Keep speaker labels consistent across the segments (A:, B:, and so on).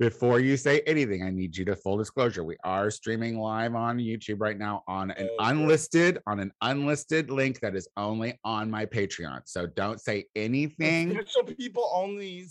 A: before you say anything, I need you to full disclosure. We are streaming live on YouTube right now on an
B: Oh,
A: unlisted on an unlisted link that is only on my Patreon. So don't say anything.
B: Special people only.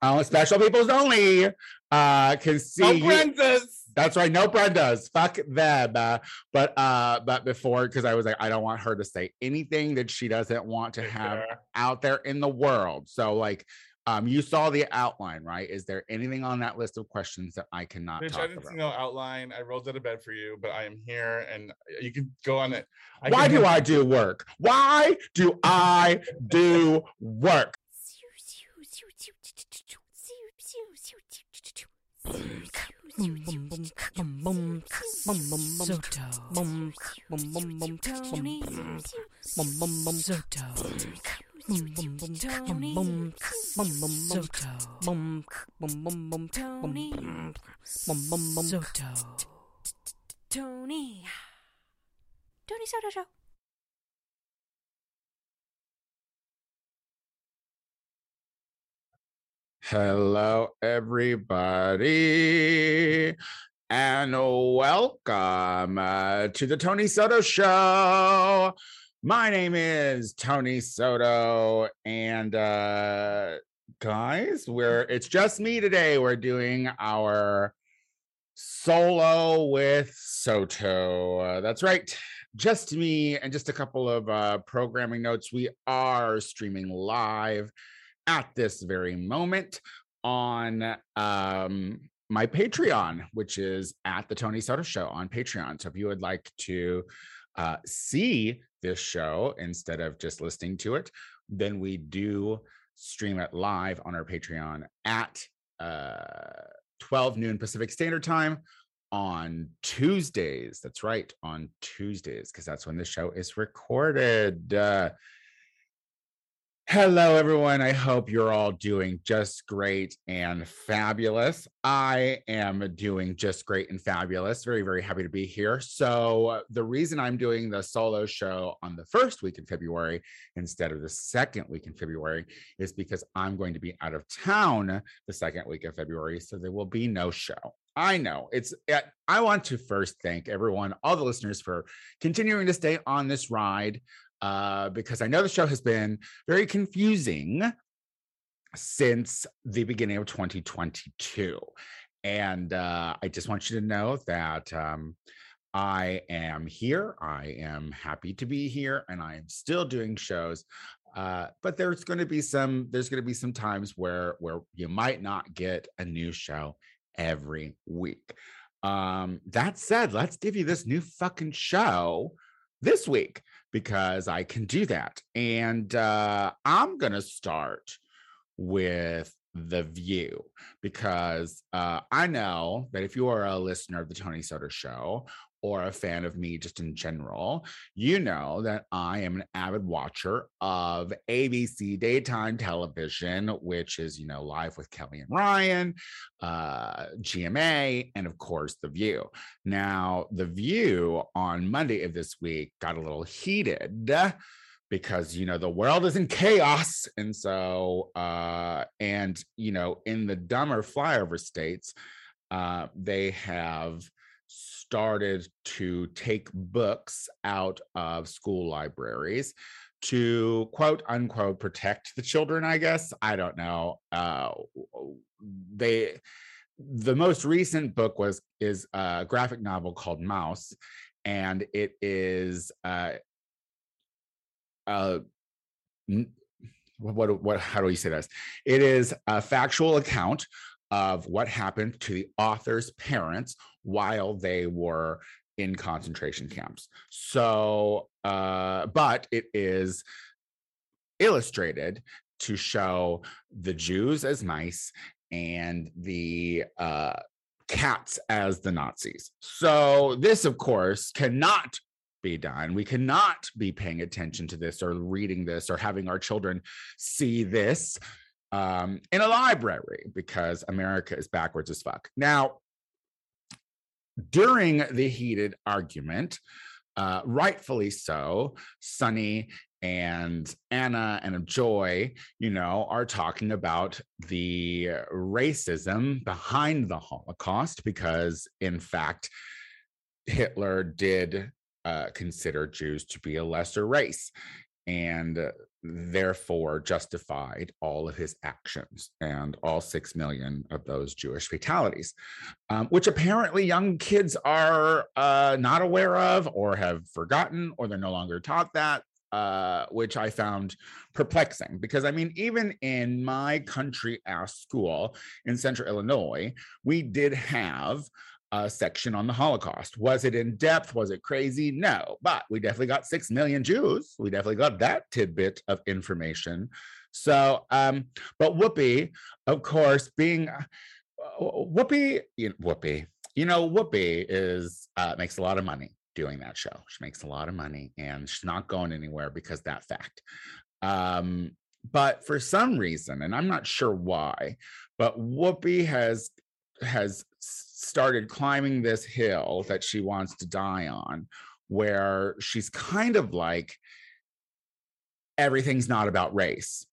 A: Oh, special peoples only uh can see
B: No Brenda's.
A: That's right. No Brenda's. Fuck them. Uh, but uh, but before, because I was like, I don't want her to say anything that she doesn't want to have out there in the world. So like um you saw the outline, right? Is there anything on that list of questions that I cannot
B: Bitch,
A: talk
B: I didn't
A: about?
B: see no outline. I rolled out of bed for you, but I am here, and you can go on it. I
A: Why do I do work? Why do I do work?
C: Tony. Tony Soto Show.
A: Hello, everybody, and welcome uh, to the Tony Soto Show. My name is Tony Soto, and uh, guys, we're it's just me today. We're doing our solo with Soto. Uh, that's right. Just me and just a couple of uh, programming notes. We are streaming live at this very moment on um my Patreon, which is at the Tony Soto Show on Patreon. So if you would like to uh, see this show instead of just listening to it, then we do stream it live on our Patreon at uh, 12 noon Pacific Standard Time on Tuesdays. That's right, on Tuesdays, because that's when the show is recorded. Uh, Hello, everyone. I hope you're all doing just great and fabulous. I am doing just great and fabulous. Very, very happy to be here. So, uh, the reason I'm doing the solo show on the first week in February instead of the second week in February is because I'm going to be out of town the second week of February. So, there will be no show. I know it's, uh, I want to first thank everyone, all the listeners for continuing to stay on this ride uh, because I know the show has been very confusing since the beginning of 2022. And uh, I just want you to know that um, I am here. I am happy to be here, and I am still doing shows. Uh, but there's going to be some there's going to be some times where where you might not get a new show every week. Um, that said, let's give you this new fucking show this week because I can do that. And uh, I'm going to start with The View because uh, I know that if you are a listener of the Tony Soto Show or a fan of me just in general, you know that I am an avid watcher of ABC daytime television, which is, you know, Live with Kelly and Ryan, uh, GMA, and of course, The View. Now, The View on Monday of this week got a little heated because you know the world is in chaos and so uh and you know in the dumber flyover states uh they have started to take books out of school libraries to quote unquote protect the children i guess? I don't know. Uh they the most recent book was is a graphic novel called Maus and it is uh uh what what how do we say this? It is a factual account of what happened to the author's parents while they were in concentration camps so uh but it is illustrated to show the jews as mice and the uh cats as the nazis so this of course cannot be done. We cannot be paying attention to this or reading this or having our children see this um, in a library because America is backwards as fuck. Now, during the heated argument, uh, rightfully so, Sonny and Anna and Joy, you know, are talking about the racism behind the Holocaust because, in fact, Hitler did uh, consider Jews to be a lesser race and therefore justified all of his actions and all six million of those Jewish fatalities, um, which apparently young kids are uh, not aware of or have forgotten or they're no longer taught that. Uh, which I found perplexing because I mean, even in my country ass school in central Illinois, we did have a section on the Holocaust. Was it in depth? Was it crazy? No, but we definitely got six million Jews. We definitely got that tidbit of information. So, um, but Whoopi, of course, being uh, Whoopi, you know, Whoopi, you know, Whoopi is uh, makes a lot of money doing that show. She makes a lot of money, and she's not going anywhere because that fact. Um, but for some reason, and I'm not sure why, but Whoopi has has started climbing this hill that she wants to die on, where she's kind of like, everything's not about race.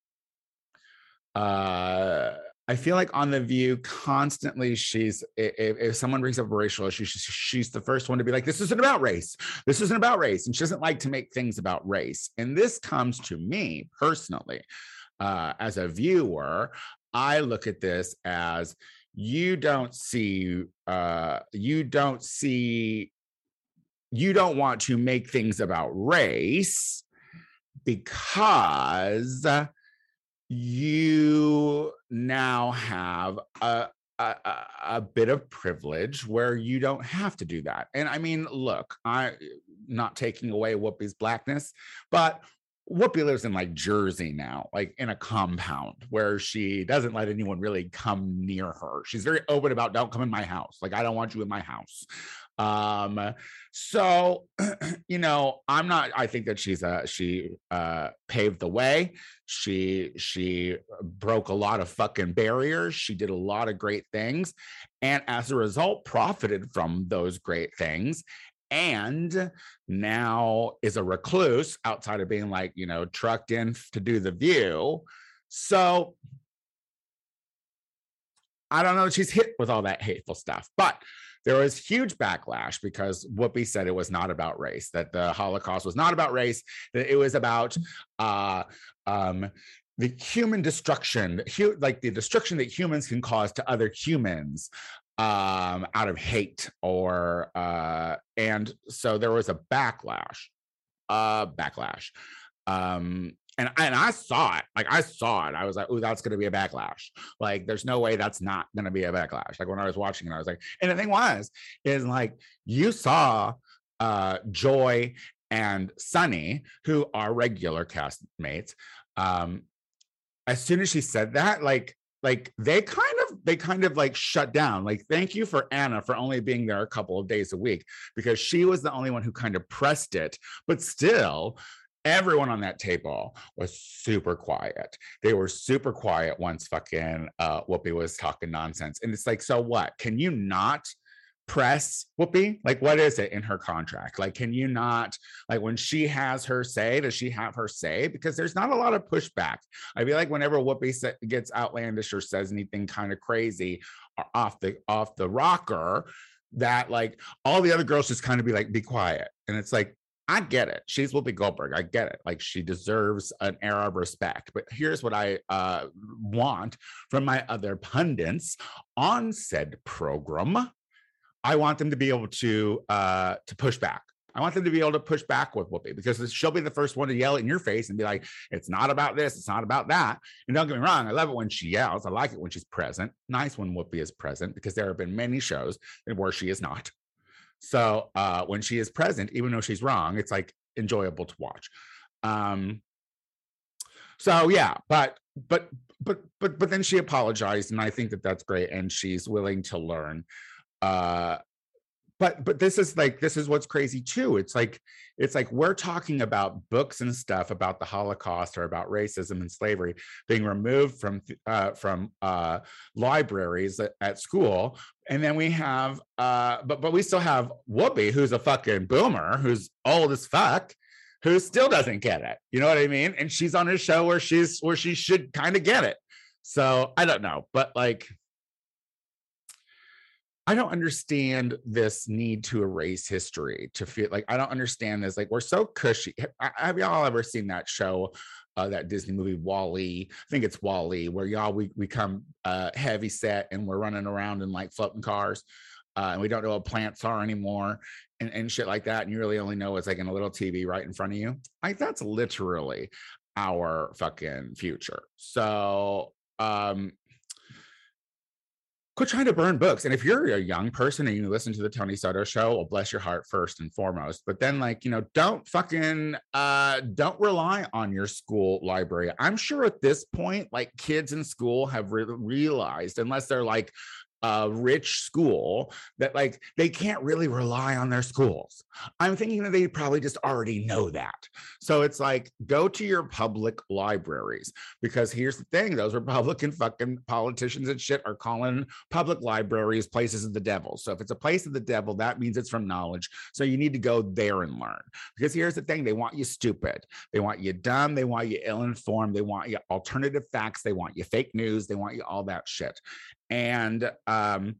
A: Uh, I feel like on the View, constantly she's if, if, someone brings up a racial issue, she's, she's the first one to be like, "This isn't about race. This isn't about race," and she doesn't like to make things about race. And this comes to me personally uh, as a viewer. I look at this as you don't see uh you don't see you don't want to make things about race because you now have a, a, a bit of privilege where you don't have to do that. And I mean, look, I not taking away Whoopi's blackness, but Whoopi lives in like Jersey now, like in a compound where she doesn't let anyone really come near her. She's very open about don't come in my house. Like I don't want you in my house. Um, so you know, I'm not, I think that she's a she uh paved the way. She she broke a lot of fucking barriers. She did a lot of great things. And as a result, profited from those great things and now is a recluse outside of being like, you know, trucked in to do the view. So I don't know. She's hit with all that hateful stuff, but there was huge backlash because Whoopi said it was not about race, that the Holocaust was not about race, that it was about uh, um, the human destruction, like the destruction that humans can cause to other humans, um, out of hate or uh, and so there was a backlash, uh, backlash. Um, and, and I saw it, like I saw it. I was like, oh, that's gonna be a backlash. Like, there's no way that's not gonna be a backlash. Like when I was watching it, I was like, and the thing was, is like you saw uh Joy and Sunny, who are regular castmates. Um, as soon as she said that, like like they kind of they kind of like shut down like thank you for anna for only being there a couple of days a week because she was the only one who kind of pressed it but still everyone on that table was super quiet. They were super quiet once fucking uh whoopi was talking nonsense and it's like so what? Can you not press Whoopi? Like, what is it in her contract? Like, can you not, like, when she has her say, does she have her say? Because there's not a lot of pushback. I feel like whenever Whoopi gets outlandish or says anything kind of crazy or off the off the rocker, that like all the other girls just kind of be like, be quiet. And it's like, I get it. She's Whoopi Goldberg. I get it. Like she deserves an air of respect. But here's what I uh, want from my other pundits on said program I want them to be able to uh, to push back. I want them to be able to push back with Whoopi because she'll be the first one to yell in your face and be like, "It's not about this. It's not about that." And don't get me wrong, I love it when she yells. I like it when she's present. Nice when Whoopi is present because there have been many shows where she is not. So uh, when she is present, even though she's wrong, it's like enjoyable to watch. Um, so yeah, but but but but but then she apologized, and I think that that's great, and she's willing to learn uh but but this is like this is what's crazy too it's like it's like we're talking about books and stuff about the holocaust or about racism and slavery being removed from uh, from uh, libraries at, at, school and then we have uh, but but we still have whoopi who's a fucking boomer who's old as fuck who still doesn't get it. You know what I mean? And she's on a show where she's where she should kind of get it. So I don't know, but like I don't understand this need to erase history to feel like I don't understand this. Like we're so cushy. Have y'all ever seen that show, uh, that Disney movie WALL-E? I think it's WALL-E, where y'all we we come uh, heavy set and we're running around in like floating cars, uh, and we don't know what plants are anymore, and and shit like that. And you really only know it's like in a little TV right in front of you. Like that's literally our fucking future. So um quit trying to burn books. And if you're a young person and you listen to the Tony Soto show, well, bless your heart first and foremost. But then, like, you know, don't fucking uh don't rely on your school library. I'm sure at this point, like kids in school have re- realized, unless they're like a rich school that like they can't really rely on their schools. I'm thinking that they probably just already know that. So it's like go to your public libraries because here's the thing those Republican fucking politicians and shit are calling public libraries places of the devil. So if it's a place of the devil, that means it's from knowledge. So you need to go there and learn. Because here's the thing they want you stupid, they want you dumb, they want you ill informed, they want you alternative facts, they want you fake news, they want you all that shit. And um,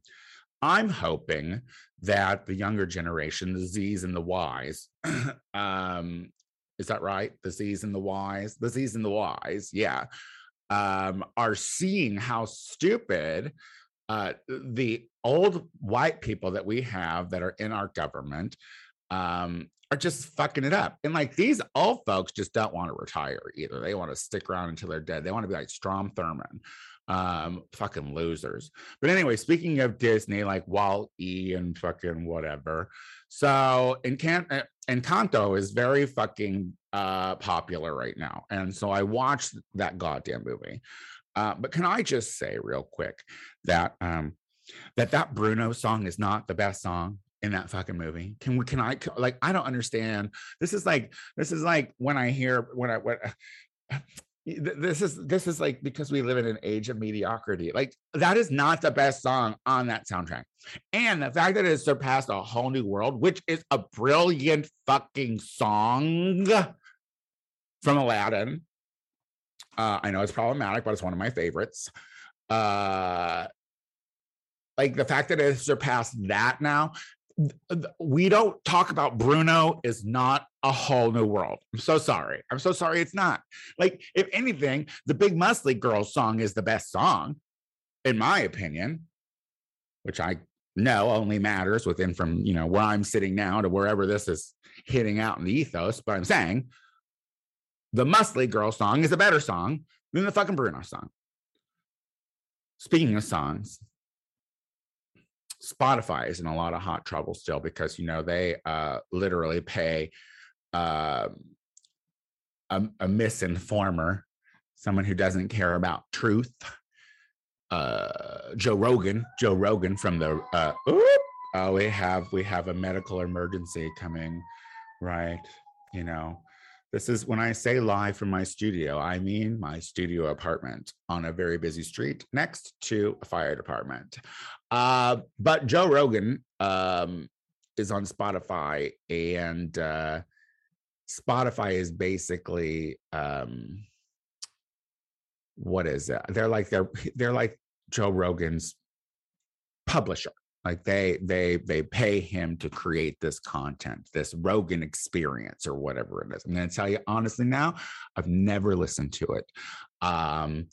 A: I'm hoping that the younger generation, the Z's and the Y's, um, is that right? The Z's and the Y's, the Z's and the Y's, yeah, um, are seeing how stupid uh, the old white people that we have that are in our government um, are just fucking it up. And like these old folks just don't want to retire either. They want to stick around until they're dead. They want to be like Strom Thurmond um fucking losers. But anyway speaking of disney like walt e and fucking whatever. So Encan- encanto is very fucking uh popular right now. And so i watched that goddamn movie. Uh, but can i just say real quick that um that that bruno song is not the best song in that fucking movie? Can we can i like i don't understand. This is like this is like when i hear when i what this is this is like because we live in an age of mediocrity like that is not the best song on that soundtrack. And the fact that it surpassed a whole new world which is a brilliant fucking song from aladdin. Uh i know it's problematic but it's one of my favorites. Uh like the fact that it surpassed that now we don't talk about Bruno is not a whole new world. I'm so sorry. I'm so sorry it's not. Like, if anything, the Big Muscly Girls song is the best song, in my opinion, which I know only matters within from, you know, where I'm sitting now to wherever this is hitting out in the ethos. But I'm saying the Muscly Girl song is a better song than the fucking Bruno song. Speaking of songs, Spotify is in a lot of hot trouble still because you know they uh, literally pay uh, a, a misinformer, someone who doesn't care about truth. Uh, Joe Rogan, Joe Rogan from the uh, oop, uh, we have we have a medical emergency coming, right? You know, this is when I say live from my studio, I mean my studio apartment on a very busy street next to a fire department. Uh, but Joe Rogan um, is on Spotify, and uh, Spotify is basically um, what is it? They're like they're they're like Joe Rogan's publisher like they they they pay him to create this content this rogan experience or whatever it is. I'm going to tell you honestly now i've never listened to it. Um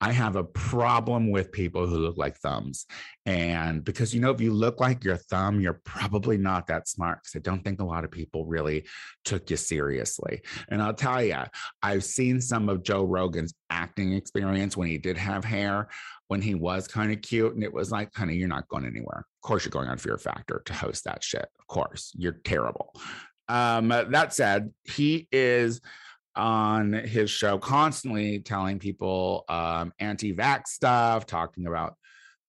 A: i have a problem with people who look like thumbs. And because you know if you look like your thumb you're probably not that smart because i don't think a lot of people really took you seriously. And i'll tell you i've seen some of joe rogan's acting experience when he did have hair when he was kind of cute and it was like honey you're not going anywhere. Of course you're going on fear factor to host that shit. Of course you're terrible. Um that said he is on his show constantly telling people um anti-vax stuff talking about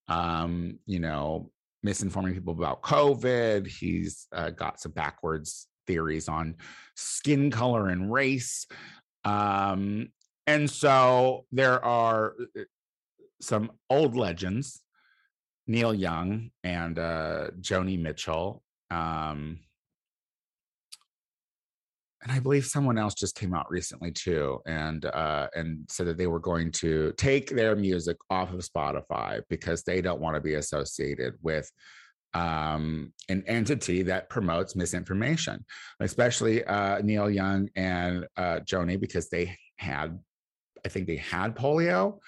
A: um you know misinforming people about covid. He's uh, got some backwards theories on skin color and race. Um and so there are uh, some old legends, Neil Young and uh, Joni Mitchell. Um, and I believe someone else just came out recently too, and uh, and said that they were going to take their music off of Spotify because they don't want to be associated with um, an entity that promotes misinformation, especially uh, Neil Young and uh, Joni because they had, I think they had polio.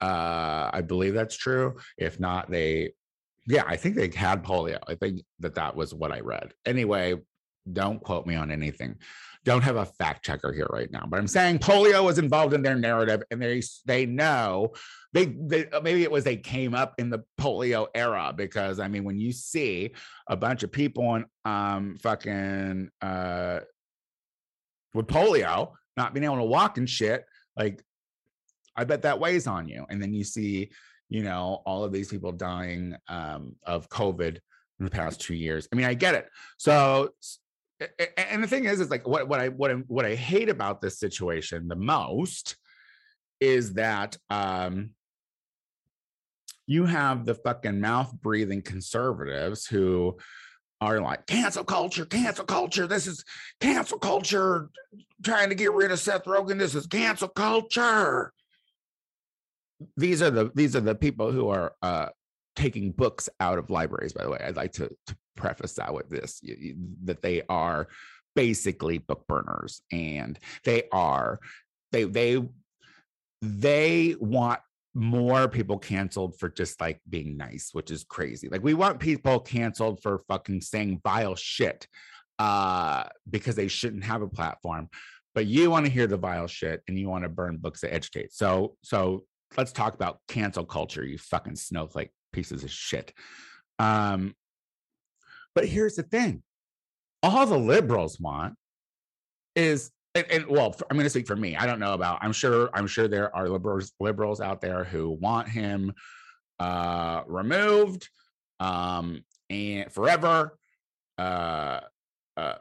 A: Uh, I believe that's true. If not, they, yeah, I think they had polio. I think that that was what I read. Anyway, don't quote me on anything don't have a fact checker here right now, but I'm saying polio was involved in their narrative, and they they know they, they uh, maybe it was they came up in the polio era because I mean when you see a bunch of people on um fucking uh with polio not being able to walk and shit, like I bet that weighs on you, and then you see you know all of these people dying um of COVID in the past two years. I mean, I get it. So and the thing is, is like what what I what I, what I hate about this situation the most is that um you have the fucking mouth breathing conservatives who are like cancel culture, cancel culture. This is cancel culture. Trying to get rid of Seth Rogen. This is cancel culture. These are the these are the people who are uh, taking books out of libraries. By the way, I'd like to, to preface that with this that they are basically book burners and they are they they they want more people canceled for just like being nice which is crazy like we want people canceled for fucking saying vile shit uh because they shouldn't have a platform but you want to hear the vile shit and you want to burn books that educate so so let's talk about cancel culture you fucking snowflake pieces of shit. Um but here's the thing all the liberals want is and, and well i'm going to speak for me i don't know about i'm sure i'm sure there are liberals liberals out there who want him uh removed um and forever uh uh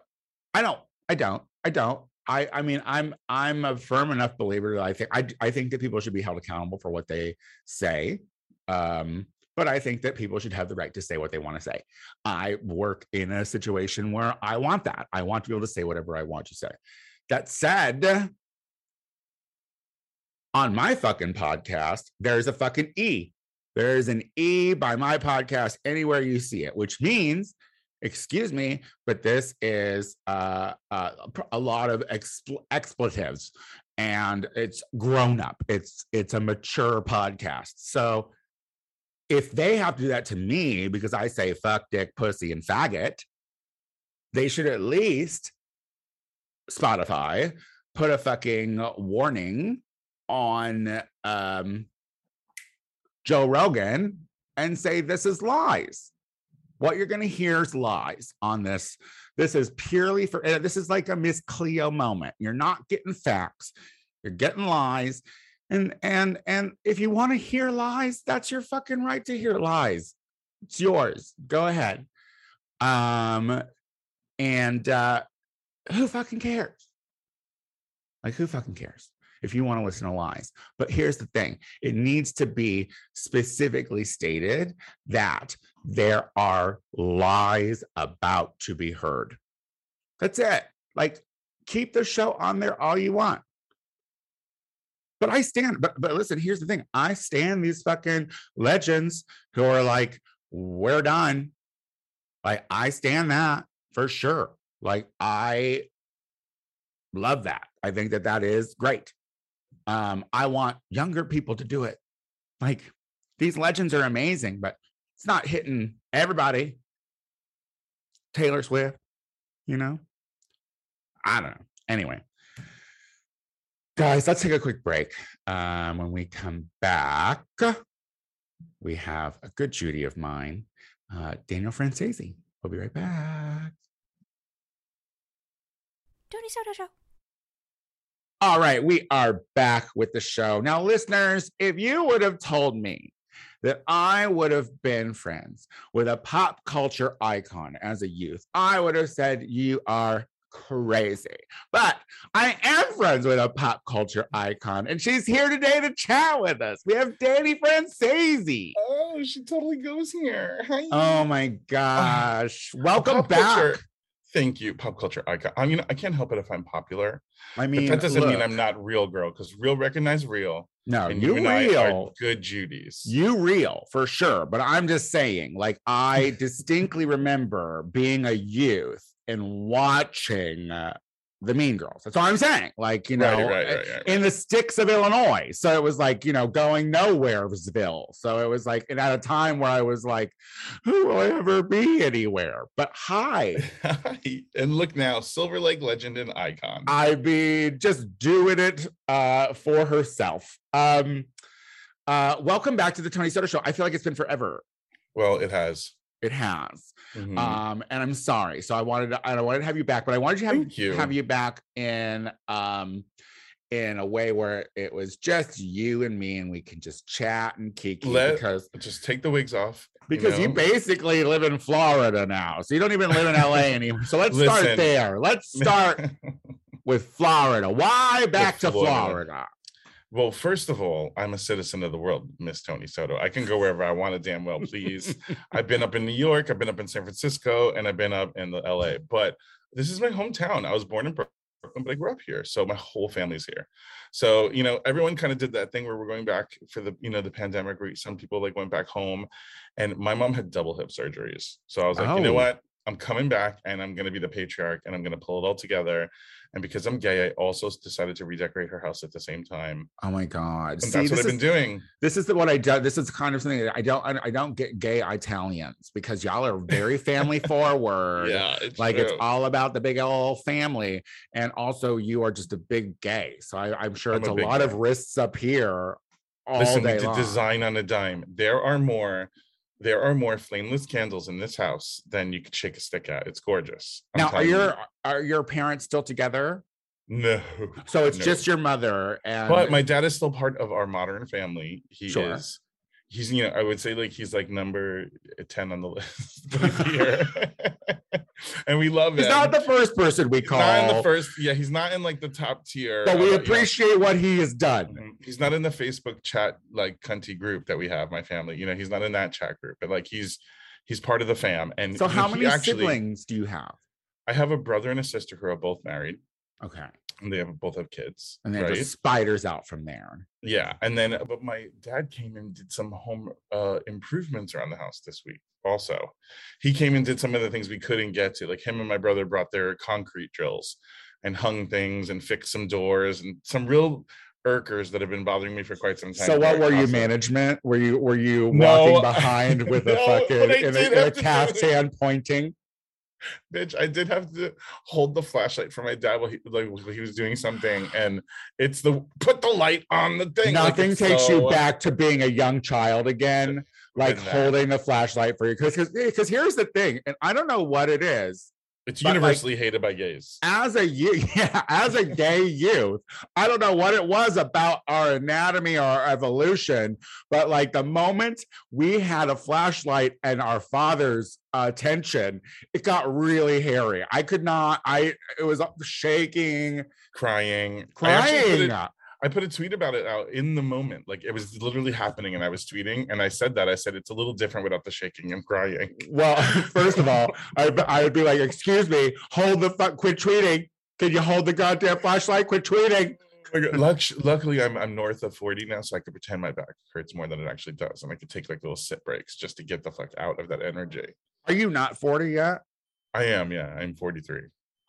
A: i don't i don't i don't I, I mean I'm I'm a firm enough believer that I think I I think that people should be held accountable for what they say. Um, but I think that people should have the right to say what they want to say. I work in a situation where I want that. I want to be able to say whatever I want to say. That said, on my fucking podcast, there's a fucking E. There's an E by my podcast anywhere you see it, which means, excuse me, but this is uh, uh, a lot of expl- expletives and it's grown up. It's it's a mature podcast. So if they have to do that to me because I say fuck, dick, pussy, and faggot, they should at least Spotify put a fucking warning on um, Joe Rogan and say this is lies. What you're going to hear is lies on this. This is purely for this is like a Miss Cleo moment. You're not getting facts, you're getting lies and and and if you want to hear lies that's your fucking right to hear lies. It's yours. Go ahead. Um and uh who fucking cares? Like who fucking cares if you want to listen to lies? But here's the thing. It needs to be specifically stated that there are lies about to be heard that's it like keep the show on there all you want but I stand, but but listen, here's the thing. I stand these fucking legends who are like, we're done. Like, I stand that for sure. Like, I love that. I think that that is great. Um, I want younger people to do it. Like, these legends are amazing, but it's not hitting everybody. Taylor Swift, you know? I don't know. Anyway, Guys, let's take a quick break. Um, when we come back, we have a good Judy of mine, uh, Daniel Franzese. We'll be right back.
C: Tony Soto Show.
A: All right, we are back with the show. Now, listeners, if you would have told me that I would have been friends with a pop culture icon as a youth, I would have said, You are crazy. But I am friends with a pop culture icon, and she's here today to chat with us. We have Danny Franzese.
B: Oh, she totally goes here. Hi.
A: Oh my gosh. Welcome back. Culture.
B: Thank you, pop culture icon. I mean, I can't help it if I'm popular,
A: I
B: but
A: mean,
B: that doesn't mean I'm not real girl because real recognize real,
A: No,
B: and
A: you
B: you
A: real.
B: good Judy's.
A: You real for sure. But I'm just saying, like, I distinctly remember being a youth and watching uh, the Mean Girls. That's all I'm saying. Like, you know,
B: Right, right, right,
A: in the sticks of Illinois. So it was like, you know, going nowheresville. So it was like, and at a time where I was like, who will I ever be anywhere? But hi,
B: and look now, Silver Lake legend and icon.
A: I be just doing it uh, for herself. Um, uh, welcome back to the Tony Soto Show. I feel like it's been forever.
B: well, it has.
A: It has.
B: Mhm.
A: Um, and I'm sorry. So I wanted to, I wanted to have you back, but I wanted to have
B: you.
A: have you back in um in a way where it was just you and me and we can just chat and kiki
B: Let-
A: because
B: Just take the wigs off.
A: because you,
B: know?
A: basically live in Florida now. So you don't even live in LA anymore. So let's start there. Let's start with Florida. Why back to
B: Florida.
A: Florida?
B: Well, first of all, I'm a citizen of the world, Miss Tony Soto. I can go wherever I want to, damn well, please. I've been up in New York, I've been up in San Francisco, and I've been up in the LA. But this is my hometown. I was born in Brooklyn, but I grew up here. So my whole family's here. So, you know, everyone kind of did that thing where we're going back for the, you know, the pandemic where some people like went back home. And my mom had double hip surgeries. So I was like, you know
A: Oh.
B: what? I'm coming back and I'm going to be the patriarch and I'm going to pull it all together. And because I'm gay, I also decided to redecorate her house at the same time.
A: Oh my god!
B: And
A: See,
B: that's what I've
A: is
B: been doing.
A: this is the, what I do. This is kind of something that I don't I, I don't get gay Italians because y'all are very family forward.
B: Yeah. It's
A: like it's all about the big old family and also you are just a big gay so I, i'm sure
B: I'm
A: it's
B: a
A: a, lot of
B: gay.
A: wrists up here all
B: Listen,
A: day long.
B: design on a dime. There are more, there are more flameless candles in this house than you could shake a stick at. It's gorgeous. I'm
A: now are
B: telling you.
A: your are your parents still together
B: no?
A: so it's
B: no.
A: just your mother and
B: But my dad is still part of our modern family. He
A: Sure.
B: is. He's you know I would say like he's like number ten on the list here, and we love him.
A: he's
B: him.
A: not the first person we
B: He's
A: call
B: not in the first. Yeah, he's not in like the top tier.
A: but we
B: know,
A: appreciate what he has done
B: Mhm. He's not in the Facebook chat like cunty group that we have, my family. You know, he's not in that chat group, but like he's he's part of the fam. And
A: so how many
B: actually-
A: siblings do you have
B: I have a brother and a sister who are both married,
A: okay
B: and they have both have kids.
A: and then
B: right?
A: just spiders out from there
B: Yeah, and then but my dad came and did some home uh improvements around the house this week. Also, he came and did some of the things we couldn't get to. Like him and my brother brought their concrete drills and hung things and fixed some doors and some real irkers that have been bothering me for quite some time.
A: so what were you management were you were you
B: No,
A: walking behind with a
B: no, but
A: fucking in a, in a
B: have
A: cast hand pointing
B: bitch i did have to hold the flashlight for my dad while he like while he was doing something and it's the put the light on the thing like,
A: Nothing
B: it's
A: takes you back to being a young child again, like holding the flashlight for you. Because because here's the thing, and I don't know what it is.
B: It's
A: but, like-
B: universally hated by gays
A: As a you, yeah, as a gay youth, I don't know what it was about our anatomy or our evolution, but like the moment we had a flashlight and our father's attention, it got really hairy. I could not. I it was shaking,
B: crying I actually
A: crying.
B: it- I put a tweet about it out in the moment. Like it was literally happening and I was tweeting and I said that. I said it's a little different without the shaking and crying.
A: Well, first of all, I, I would be like, "Excuse me, hold the fuck, quit tweeting. Can you hold the goddamn flashlight? Quit tweeting."
B: Luckily I'm I'm north of 40 now, so I could pretend my back hurts more than it actually does. And I could take like little sit breaks just to get the fuck out of that energy.
A: Are you not forty yet?
B: I am, yeah. I'm 43.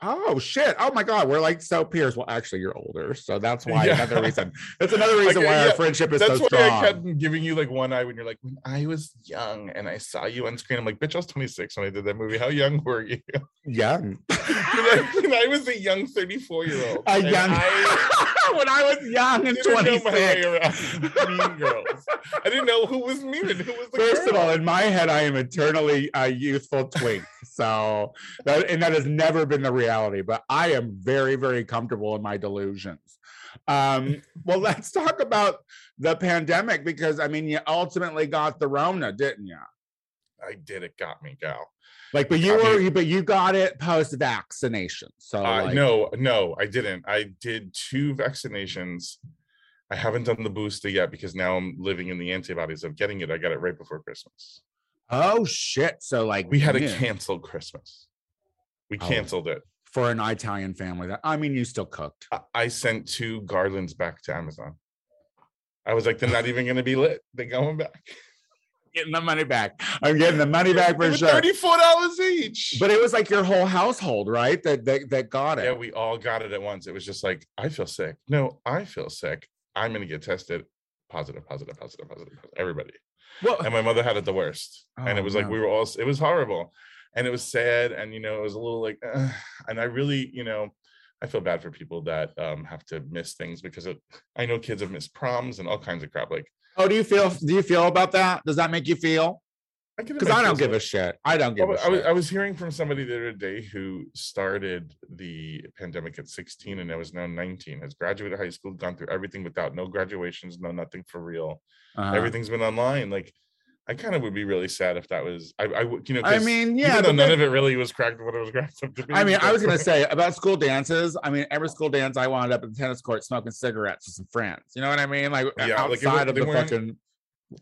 A: Oh shit! Oh my god, we're like so peers. Well, actually, you're older, so that's why
B: Yeah.
A: another reason. That's another reason why our friendship is
B: That's
A: so
B: why
A: strong.
B: I kept giving you like one eye when you're like, when I was young and I saw you on screen. I'm like, bitch, I was 26 when I did that movie. How young were you?
A: young,
B: when I was a young 34 year old.
A: a young.
B: I
A: when I was young and
B: didn't know my way
A: 26.
B: mean girls. I didn't know who was mean and who was the
A: First of all, in my head, I am eternally a youthful twink. So that and that has never been the reality, but I am very, very comfortable in my delusions. Um, well, let's talk about the pandemic because I mean, you ultimately got the Rona, didn't you?
B: I did it, got me, gal.
A: Like, but you were, but you got it post vaccination. So,
B: Uh,
A: like,
B: no, no, I didn't. I did two vaccinations. I haven't done the booster yet because now I'm living in the antibodies of getting it. I got it right before Christmas.
A: Oh shit! So like,
B: We had to
A: yeah.
B: cancel Christmas. We
A: Oh.
B: canceled it.
A: for an Italian family. That I mean, you still cooked.
B: I- I sent two garlands back to Amazon. I was like, they're not even going to be lit. They're going back.
A: Getting the money back. I'm getting the money back for sure.
B: Thirty-four dollars each.
A: But it was like your whole household, right? That that, that got it.
B: yeah, we all got it at once. It was just like, I feel sick. No, I feel sick. I'm going to get tested. Positive, positive, positive, positive. positive. Everybody.
A: Well,
B: and my mother had it the worst and
A: Oh,
B: it was like
A: no.
B: we were all it was horrible and it was sad and you know it was a little like uh, and i really you know i feel bad for people that um have to miss things because it, i know kids have missed proms and all kinds of crap like
A: oh, do you feel do you feel about that? Does that make you feel?
B: I
A: Because I don't give a shit. I don't give
B: I,
A: a
B: wa- I was,
A: shit.
B: I was hearing from somebody the other day who started the pandemic at 16 and now is now 19 has graduated high school gone through everything without no graduations no nothing for real
A: Uh-huh.
B: everything's been online like i kind of would be really sad if that was i, I would you know
A: I mean,
B: yeah even none of it really was cracked what it was cracked up to be.
A: I mean, I was gonna say about school dances. I mean, every school dance I wound up at the tennis court smoking cigarettes with some friends. You know what I mean? Like
B: Yeah, like, it
A: outside of the fucking.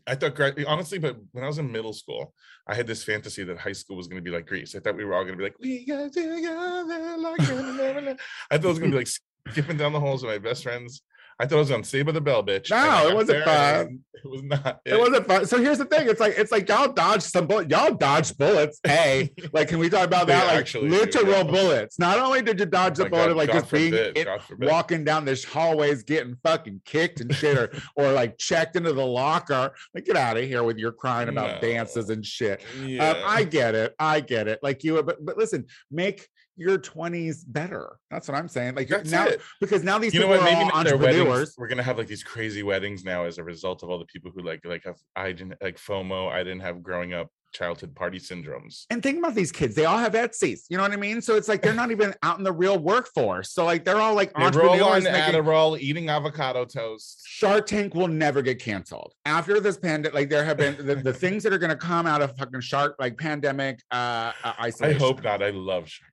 B: I thought honestly, but when I was in middle school, I had this fantasy that high school was going to be like Grease. I thought we were all going to be like, we got together like a-na-na-na." I thought it was going to be like skipping down the halls with my best friends. I thought I was on Save by the Bell, bitch.
A: No, it wasn't fun.
B: It was not.
A: It wasn't fun. So here's the thing. It's like it's like y'all dodged some bullet. Y'all dodged bullets. Hey, like can we talk about that? Like
B: do,
A: literal
B: yeah.
A: bullets. Not only did you dodge the
B: My
A: bullet,
B: God,
A: of like
B: God
A: just being
B: forbid, God
A: walking down this hallways, getting fucking kicked and shit, or or like checked into the locker. Like get out of here with your crying about dances and shit.
B: Yeah.
A: Um, I get it. I get it. Like you, but but listen, make your 20s better. That's what I'm saying. Like
B: That's
A: now
B: it.
A: because now these
B: you know
A: people
B: what?
A: are
B: Maybe
A: all
B: not their weddings.
A: entrepreneurs.
B: We're gonna have like these crazy weddings now as a result of all the people who like like have I didn't like FOMO. I didn't have growing up childhood party syndromes.
A: And think about these kids. They all have Etsy's. You know what I mean? So it's like they're not even out in the real workforce. So like they're all like
B: They roll on
A: entrepreneurs. making-
B: Adderall, eating avocado toast.
A: Shark Tank will never get canceled after this pandemic. Like there have been the, the things that are going to come out of fucking shark like pandemic uh, uh
B: I hope not. I love Shark.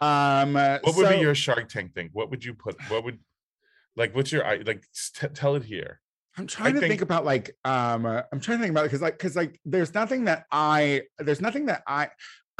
A: Um, uh,
B: What would
A: so-
B: be your Shark Tank thing? What would you put? What would like? What's your i- like? t- tell it here.
A: I'm trying to think,
B: think-
A: about like um uh, I'm trying to think about it because like because like there's nothing that I there's nothing that I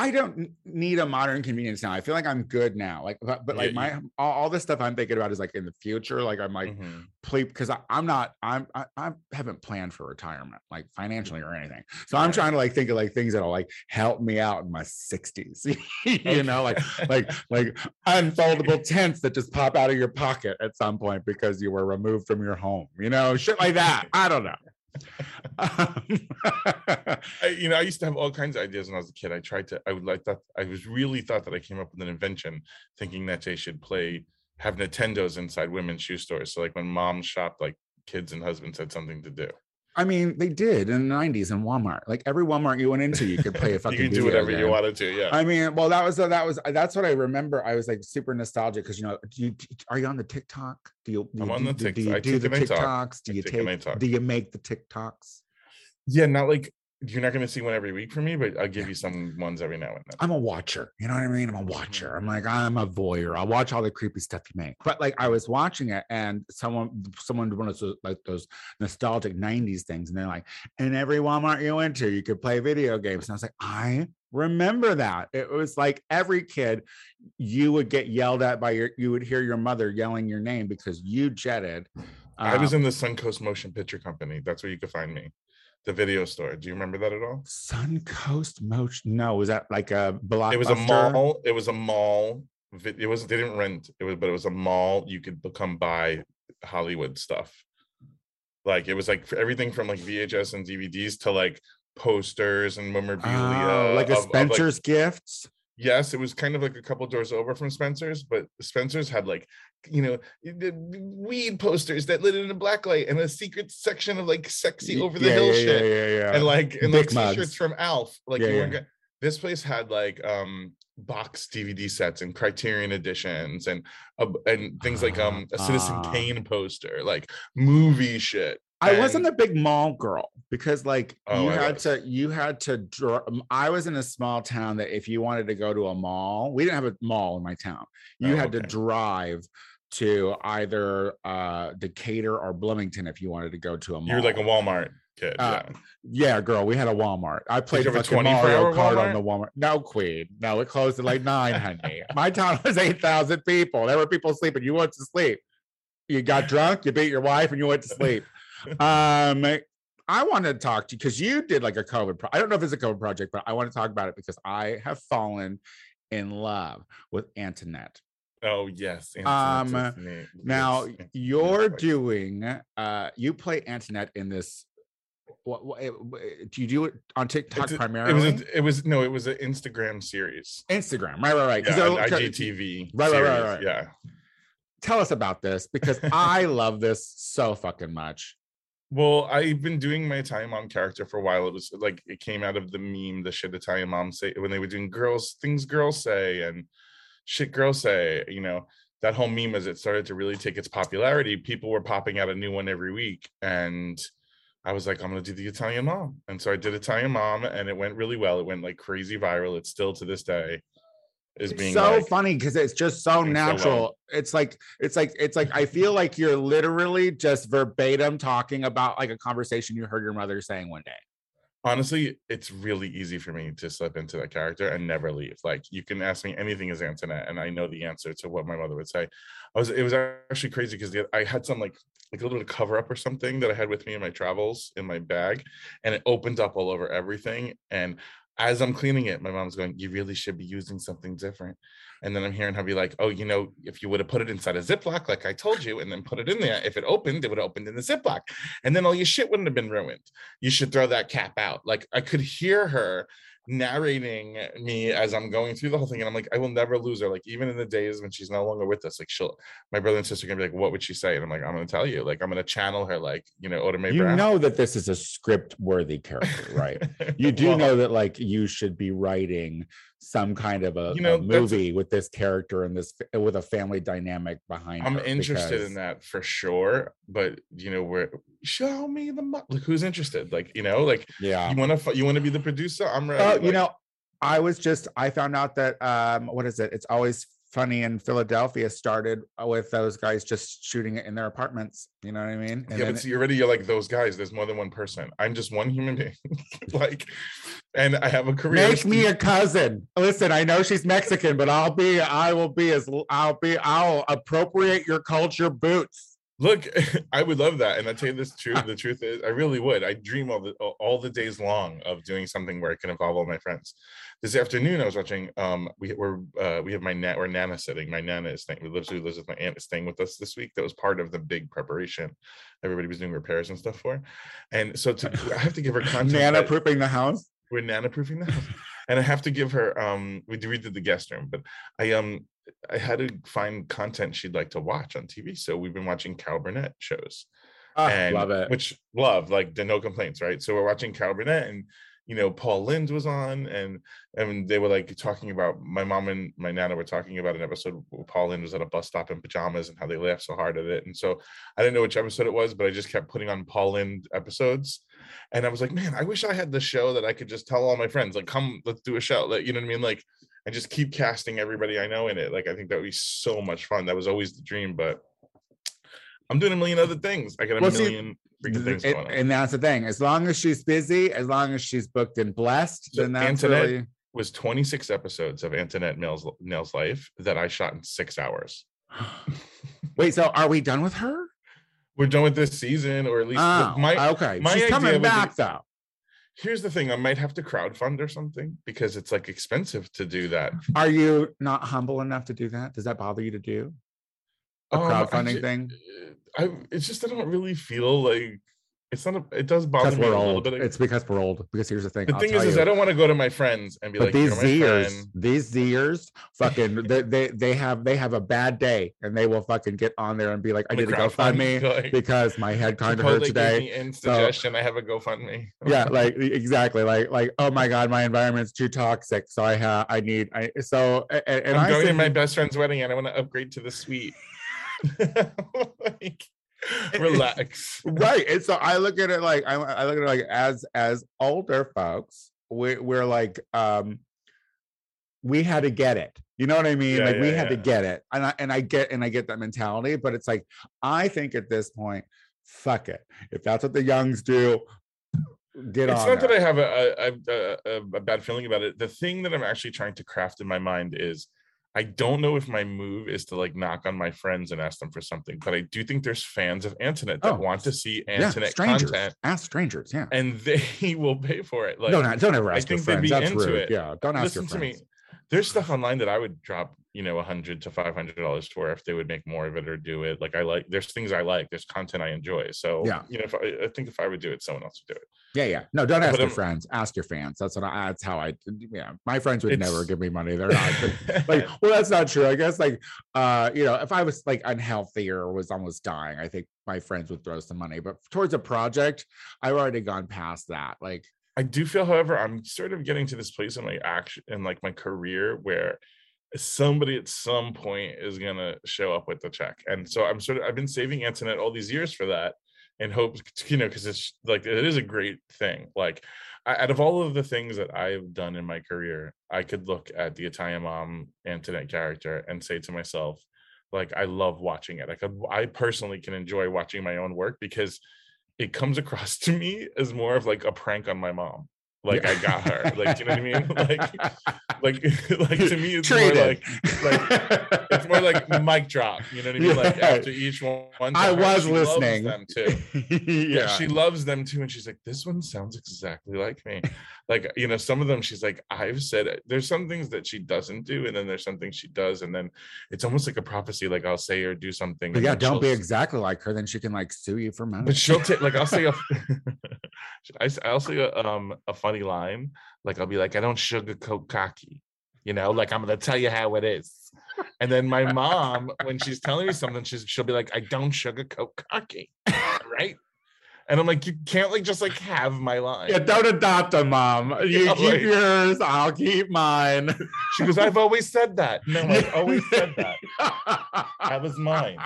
A: I don't need a modern convenience now. I feel like I'm good now. Like but, but
B: Yeah,
A: like my all, all this stuff I'm thinking about is like in the future. Like I'm like
B: Mhm.
A: please because I'm not I'm I, I haven't planned for retirement like financially or anything. So I'm trying to like think of like things that'll like help me out in my 60s. you know, like like like unfoldable tents that just pop out of your pocket at some point because you were removed from your home. You know, shit like that. I don't know.
B: I, you know, I used to have all kinds of ideas when I was a kid. I tried to. I would like that. I was really thought that I came up with an invention, thinking that they should play have Nintendos inside women's shoe stores. So like when moms shopped, like kids and husbands had something to do.
A: I mean, they did in the 90s in Walmart. Like every Walmart you went into, you could play a fucking
B: you can do whatever you wanted to. Yeah.
A: I mean, well, that was that was that's what I remember. I was like super nostalgic because you know, do you are you on the TikTok? Do you do
B: I'm
A: you,
B: on the
A: do-
B: Tik-
A: do you do the
B: tick and I talk.
A: TikToks? Do you
B: tick and I
A: take do you make the TikToks?
B: yeah, not like you're not going to see one every week from me, but I'll give you some ones every now and then.
A: I'm a watcher. You know what I mean? I'm a watcher. I'm like, I'm a voyeur. I'll watch all the creepy stuff you make. But like I was watching it and someone someone one of those like those nostalgic 90s things, and they're like, in every Walmart you went to, you could play video games. And I was like, I remember that. It was like every kid, you would get yelled at by your you would hear your mother yelling your name because you jetted.
B: I was
A: um,
B: in the Suncoast Motion Picture Company. That's where you could find me. The video store. Do you remember that at all?
A: Suncoast Motion. No, was that like a blockbuster?
B: It was a mall. It was a mall. It was they didn't rent. It was, but it was a mall. You could come buy Hollywood stuff. Like it was like everything from like VHS and DVDs to like posters and memorabilia.
A: Oh, like a
B: of- of,
A: Spencer's gifts.
B: yes, it was kind of like a couple doors over from Spencer's, but Spencer's had like you know the weed posters that lit in a black light and a secret section of like sexy over the
A: yeah,
B: hill
A: yeah,
B: shit
A: Yeah,
B: and like and like
A: Dick mugs.
B: t-shirts from Alf. Like
A: Yeah,
B: you
A: yeah.
B: gonna- this place had like um box DVD sets and Criterion editions and uh, and things like um a Citizen
A: Ah.
B: Kane poster, like movie shit.
A: I wasn't a big mall girl because like
B: Oh,
A: you
B: I
A: had
B: was.
A: to you had to draw I was in a small town that if you wanted to go to a mall, we didn't have a mall in my town. You
B: Oh,
A: had to drive to either uh Decatur or Bloomington if you wanted to go to a mall.
B: You're like a Walmart kid.
A: Uh,
B: yeah.
A: Yeah, girl, we had a Walmart. I played
B: a
A: fucking
B: 24
A: Mario Kart on the Walmart. No, Queen. No, it closed at like nine, honey. My town was 8,000 people. There were people sleeping. You went to sleep. You got drunk, you beat your wife, and you went to sleep. Um, I want to talk to you because you did like a COVID. Pro- I don't know if it's a COVID project, but I want to talk about it because I have fallen in love with Antoinette.
B: Oh yes.
A: Um,
B: Antoinette's his name.
A: Now
B: Yes,
A: you're doing uh you play Antoinette in this what, what do you do it on TikTok
B: a-
A: primarily?
B: It was a, it was no, it was an Instagram series.
A: Instagram, right, right, right.
B: Yeah,
A: they're-
B: an
A: 'cause-
B: IGTV.
A: Right, right, right, right.
B: Yeah.
A: Tell us about this because I love this so fucking much.
B: Well, I've been doing my Italian mom character for a while. It was like it came out of the meme, the shit Italian moms say when they were doing girls things girls say and shit girls say. You know that whole meme as it started to really take its popularity. People were popping out a new one every week, and I was like, I'm gonna do the Italian mom, and so I did Italian mom, and it went really well. It went like crazy viral. It's still to this day is
A: It's
B: being
A: so
B: like,
A: funny because it's just so
B: doing so well.
A: natural. It's like it's like it's like I feel like you're literally just verbatim talking about like a conversation you heard your mother saying one day.
B: honestly, it's really easy for me to slip into that character and never leave. Like you can ask me anything as Antoinette, and I know the answer to what my mother would say. I was it was actually crazy because I had some like like a little cover up or something that I had with me in my travels in my bag, and it opened up all over everything. And as I'm cleaning it, my mom's going, "You really should be using something different." And then I'm hearing her be like, "Oh, you know, if you would have put it inside a Ziploc, like I told you, and then put it in there, if it opened, it would have opened in the Ziploc, and then all your shit wouldn't have been ruined. You should throw that cap out." Like I could hear her narrating me as I'm going through the whole thing, and I'm like, I will never lose her. Like even in the days when she's no longer with us, like she'll, my brother and sister are gonna be like, "What would she say?" And I'm like, "I'm gonna tell you. Like I'm gonna channel her, like you know, Oda Mae Brown."
A: know that this is a script worthy character, right? You do
B: Well,
A: know that like you should be writing some kind of a,
B: You know,
A: a movie with this character and this with a family dynamic behind.
B: I'm interested
A: because-
B: in that for sure, but you know, where show me the mo- like who's interested? Like you know, like
A: Yeah.
B: you want to you want to be the producer? I'm ready.
A: Oh, you know, I was just I found out that um what is it? It's always funny in Philadelphia started uh, with those guys just shooting it in their apartments. You know what I mean? And
B: yeah, but see, already you're like those guys. There's more than one person. I'm just one human being, like, and I have a career.
A: Make me a cousin. Listen, I know she's Mexican, but I'll be, I will be as, I'll be, I'll appropriate your culture boots.
B: Look, I would love that, and I tell you this truth. The truth is, I really would. I dream all the all the days long of doing something where I can involve all my friends. This afternoon, I was watching. Um, we we're uh, we have my nana, we're nana sitting. My nana is staying. We lives who lives with my aunt is staying with us this week. That was part of the big preparation. Everybody was doing repairs and stuff for, and so to I have to give her content.
A: Nana proofing the house.
B: we're nana proofing the house and i have to give her um we redid the guest room but i um i had to find content she'd like to watch on tv so we've been watching carol burnett shows
A: Ah,
B: and
A: love it.
B: which love like the no complaints right so we're watching carol burnett and you know paul lynde was on and and they were like talking about my mom and my nana were talking about an episode where paul lynde was at a bus stop in pajamas and how they laughed so hard at it and so i didn't know which episode it was but i just kept putting on paul lynde episodes and I was like, man, I wish I had the show that I could just tell all my friends, like, come, let's do a show. Like, you know what I mean? Like, and just keep casting everybody I know in it. Like, I think that would be so much fun. That was always the dream, but I'm doing a million other things. I got a
A: Well, see,
B: million freaking things
A: It-
B: going on.
A: and that's the thing. As long as she's busy, as long as she's booked and blessed,
B: So
A: then that's
B: Antoinette-
A: really.
B: was 26 episodes of Antoinette Nails Nails Life that I shot in six hours.
A: Wait, so are we done with her?
B: We're done with this season, or at least
A: Oh,
B: my
A: okay.
B: my
A: she's coming back though.
B: Here's the thing, I might have to crowdfund or something because it's like expensive to do that.
A: Are you not humble enough to do that? Does that bother you to do a
B: Um,
A: crowdfunding thing?
B: I it's just I don't really feel like it's not a, it does bother me a
A: we're
B: little bit.
A: It's because we're old. Because here's the thing.
B: the
A: I'll
B: thing is, is. I don't want to go to my friends and be
A: but
B: like,
A: these
B: "You're my
A: Zers,
B: friend."
A: these Zers, fucking, they, they they have they have a bad day, and they will fucking get on there and be like, "I did a GoFundMe
B: like,
A: because my head kind of hurt today."
B: in
A: So-
B: suggestion. I have a GoFundMe.
A: yeah, like exactly, like like oh my god, my environment's too toxic, so I have I need I so a- a- and,
B: I'm
A: I
B: going to my best friend's wedding and I want to upgrade to the suite. like, relax.
A: right and so i look at it like I, I look at it like as as older folks we, we're like um we had to get it you know what i mean
B: Yeah,
A: like we
B: yeah,
A: had to get it and I, and I get and i get that mentality but it's like i think at this point fuck it if that's what the youngs do get
B: it's not that. I have a, a, a, a, a bad feeling about it. The thing that I'm actually trying to craft in my mind is I don't know if my move is to like knock on my friends and ask them for something, but I do think there's fans of Antoinette that
A: Oh,
B: want to see
A: yeah,
B: Antoinette
A: strangers.
B: content
A: Ask strangers. Yeah.
B: and they will pay for it. Like
A: don't don't ever
B: I
A: ask your
B: think they'd
A: friends.
B: be
A: That's
B: into
A: rude.
B: it.
A: Yeah. Don't ask
B: listen
A: your
B: to me. There's stuff online that I would drop, you know, a hundred to five hundred dollars for if they would make more of it or do it. Like I like, there's things I like, there's content I enjoy. So
A: Yeah.
B: you know, if I, I think if I would do it, someone else would do it.
A: Yeah, yeah. No, don't ask
B: But
A: your
B: I'm-
A: friends. Ask your fans. That's what I, that's how I. Yeah, my friends would never give me money. They're not but, like. Well, that's not true. I guess like, uh, you know, if I was like unhealthy or was almost dying, I think my friends would throw some money. But towards a project, I've already gone past that. Like,
B: I do feel, however, I'm sort of getting to this place in my action in like my career where somebody at some point is gonna show up with the check. And so I'm sort of I've been saving Antoinette all these years for that in hopes, you know, because it's like it is a great thing. Like I, out of all of the things that I've done in my career, I could look at the Italian mom Antoinette character and say to myself, like, I love watching it. Like I personally can enjoy watching my own work because it comes across to me as more of like a prank on my mom. Like I got her. Like, do you know what I mean? Like like like to me it's more like like it's more like mic drop. You know what I mean? Like
A: Yeah.
B: after each one, one
A: I was listening.
B: them too.
A: yeah,
B: Yeah, she loves them too, and she's like, "This one sounds exactly like me." Like you know, some of them she's like, "I've said it." There's some things that she doesn't do, and then there's something she does, and then it's almost like a prophecy. Like I'll say or do something.
A: but yeah, don't be exactly like her. Then she can like sue you for money.
B: but she'll take like I'll say a I'll say a, um a funny line like I'll be like I don't sugarcoat cocky, you know, like I'm gonna tell you how it is. And then my mom, when she's telling me something, she's she'll be like, I don't sugarcoat cocky, right? And I'm like, you can't like just like have my line.
A: yeah, don't adopt a mom. You
B: Yeah,
A: keep
B: like-
A: yours. I'll keep mine.
B: She goes, I've always said that. No, I've always said that. That was mine.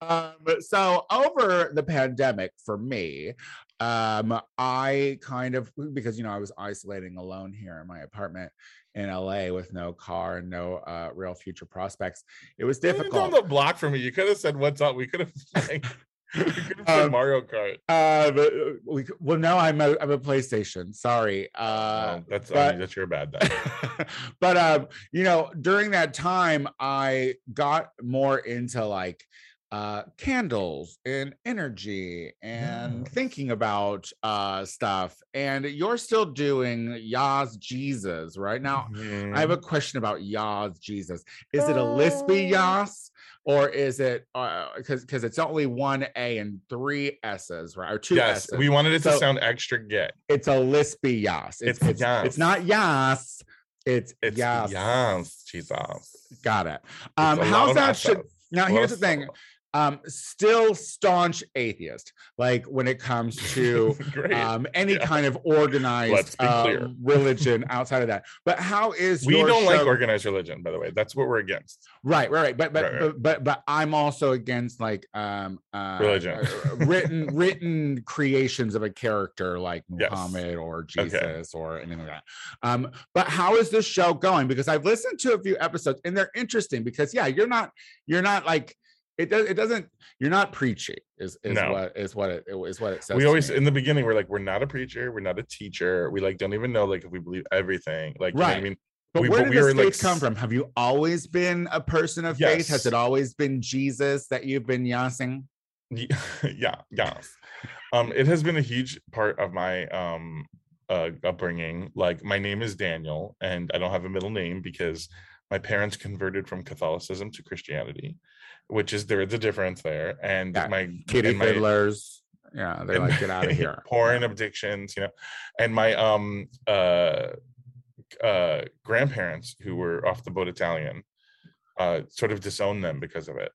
A: Um, so over the pandemic for me, um, I kind of because you know I was isolating alone here in my apartment in LA with no car and no uh, real future prospects. It was difficult.
B: on the block for me. You could have said what's up. We could have like, we could have said
A: Um,
B: Mario Kart.
A: Uh, but uh, we, well, now I'm a, I'm a PlayStation. Sorry. Uh,
B: No, that's I mean, that's your bad.
A: But um, you know, during that time, I got more into like uh candles and energy and
B: Yes.
A: thinking about uh stuff and you're still doing Yas Jesus right now I have a
B: Mm-hmm.
A: question about Yas Jesus. Is it a lispy Yas or is it because because it's only one A and three S's, right? Or two
B: yes,
A: S's.
B: we wanted it to sound extra gay.
A: it's a lispy Yas. It's
B: It's
A: it's,
B: Yas.
A: it's not Yas. It's,
B: It's
A: Yas.
B: yes, Jesus.
A: Got it. Um, how's that? Should, now here's the thing. Um, still staunch atheist. Like when it comes to um any
B: Yeah.
A: kind of organized
B: clear.
A: religion outside of that. But how is
B: we don't like organized religion, by the way. That's what we're against.
A: Right, right, right. But but
B: Right, right.
A: but but but I'm also against like um uh
B: Religion.
A: uh, written written creations of a character like
B: Yes.
A: Muhammad or
B: Okay.
A: Jesus or anything like that. Um, but how is this show going? Because I've listened to a few episodes and they're interesting because yeah, you're not you're not like it does it doesn't you're not preachy is is
B: No.
A: what is what it is what it says.
B: we always in the beginning we're like, we're not a preacher, we're not a teacher. We like don't even know like if we believe everything. Like what I
A: Right.
B: mean,
A: but
B: we-
A: where did
B: we
A: this faith
B: like,
A: come from? Have you always been a person of faith? Has it always been Jesus that you've been yassing?
B: Ye- yeah, yes. Um, it has been a huge part of my um uh upbringing. Like my name is Daniel, and I don't have a middle name because my parents converted from Catholicism to Christianity, which is there is a difference there. And
A: Yeah,
B: my
A: kitty
B: my-
A: fiddlers. Yeah, they're like, get out of here.
B: porn addictions, you know, and my um uh uh grandparents who were off the boat Italian uh sort of disowned them because of it.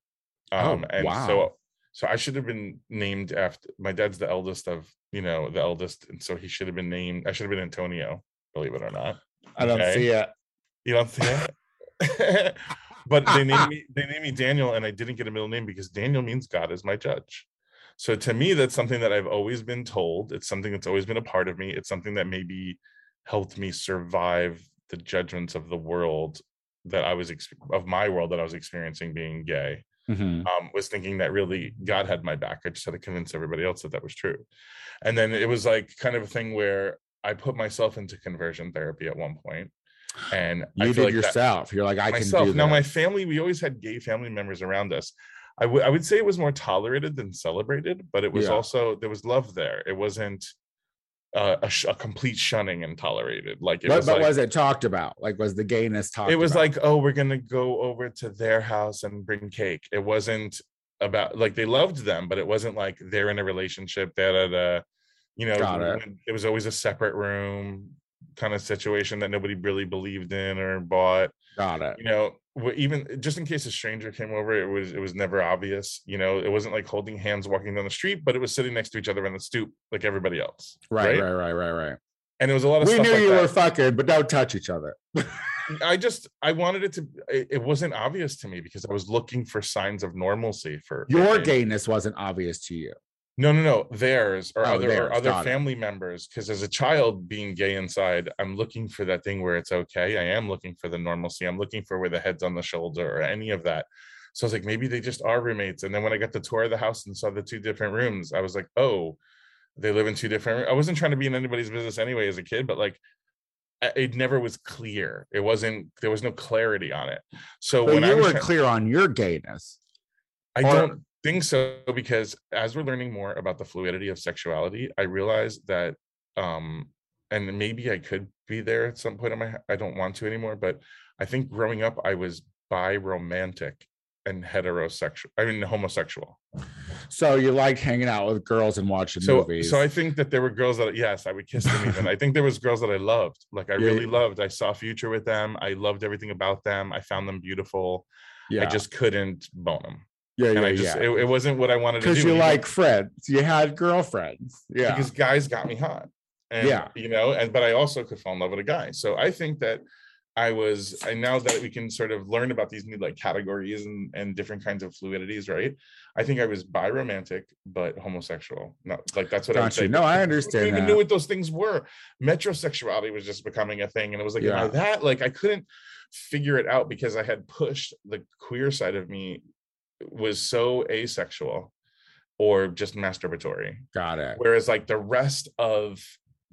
A: Oh,
B: Um and
A: wow.
B: so so I should have been named after my dad's the eldest of you know the eldest, and so he should have been named I should have been Antonio, believe it or not.
A: I don't
B: okay.
A: see it.
B: You don't see it? but they named me they named me Daniel and I didn't get a middle name because Daniel means God is my judge. So to me that's something that I've always been told. It's something that's always been a part of me. It's something that maybe helped me survive the judgments of the world that I was of my world that I was experiencing being gay.
A: Mhm.
B: um, was thinking that really God had my back. I just had to convince everybody else that that was true. And then it was like kind of a thing where I put myself into conversion therapy at one point, and I
A: You
B: feel
A: did
B: like that-
A: yourself. You're like, I
B: myself.
A: can do
B: now, my family, we always had gay family members around us. I would say it was more tolerated than celebrated, but it was
A: Yeah.
B: also there was love there. It wasn't uh, a, sh- a complete shunning and tolerated. Like it
A: But,
B: was
A: but
B: like
A: was it talked about? Like, was the gayness talked?
B: it was
A: about?
B: like oh we're gonna go over to their house and bring cake it wasn't about like they loved them but it wasn't like they're in a relationship da da da you know
A: it.
B: it was always a separate room kind of situation that nobody really believed in or bought
A: got it.
B: you know even just in case a stranger came over it was it was never obvious you know it wasn't like holding hands walking down the street but it was sitting next to each other on the stoop like everybody else
A: Right, right, right, right, right.
B: and it was a lot of
A: We knew
B: like
A: you
B: that.
A: were fucking, but don't touch each other.
B: I just I wanted it to it wasn't obvious to me because I was looking for signs of normalcy for
A: Your gayness wasn't obvious to you.
B: No, no, no, theirs or
A: Oh,
B: other
A: theirs,
B: or other
A: got it.
B: family members. Because as a child, being gay inside, I'm looking for that thing where it's okay. I am looking for the normalcy. I'm looking for where the head's on the shoulder or any of that. So I was like, maybe they just are roommates. And then when I got the tour of the house and saw the two different rooms, I was like, oh, they live in two different. I wasn't trying to be in anybody's business anyway as a kid, but like it never was clear. It wasn't. There was no clarity on it. So
A: But
B: when I
A: you
B: was
A: were
B: try-
A: clear on your gayness.
B: I
A: Or-
B: don't think so because as we're learning more about the fluidity of sexuality, I realize that um and maybe I could be there at some point in my I don't want to anymore, but I think growing up I was bi romantic and heterosexual. I mean homosexual.
A: So you like hanging out with girls and watching
B: So
A: movies.
B: so I think that there were girls that yes, I would kiss them even. I think there was girls that I loved. Like I
A: Yeah.
B: really loved. I saw future with them. I loved everything about them. I found them beautiful.
A: yeah,
B: I just couldn't bone them.
A: Yeah,
B: And
A: yeah,
B: I just
A: yeah.
B: it, it wasn't what I wanted to do.
A: Because you like friends. You had girlfriends. Yeah.
B: because guys got me hot and
A: Yeah.
B: you know and but i also could fall in love with a guy so i think that i was and now that we can sort of learn about these new like categories and and different kinds of fluidities right i think i was bi-romantic but homosexual no like that's what i would
A: Got
B: say
A: you. No, I understand
B: even
A: that.
B: knew what those things were metrosexuality was just becoming a thing and it was like am I
A: Yeah.
B: that like i couldn't figure it out because i had pushed the queer side of me was so asexual or just masturbatory
A: Got it.
B: whereas like the rest of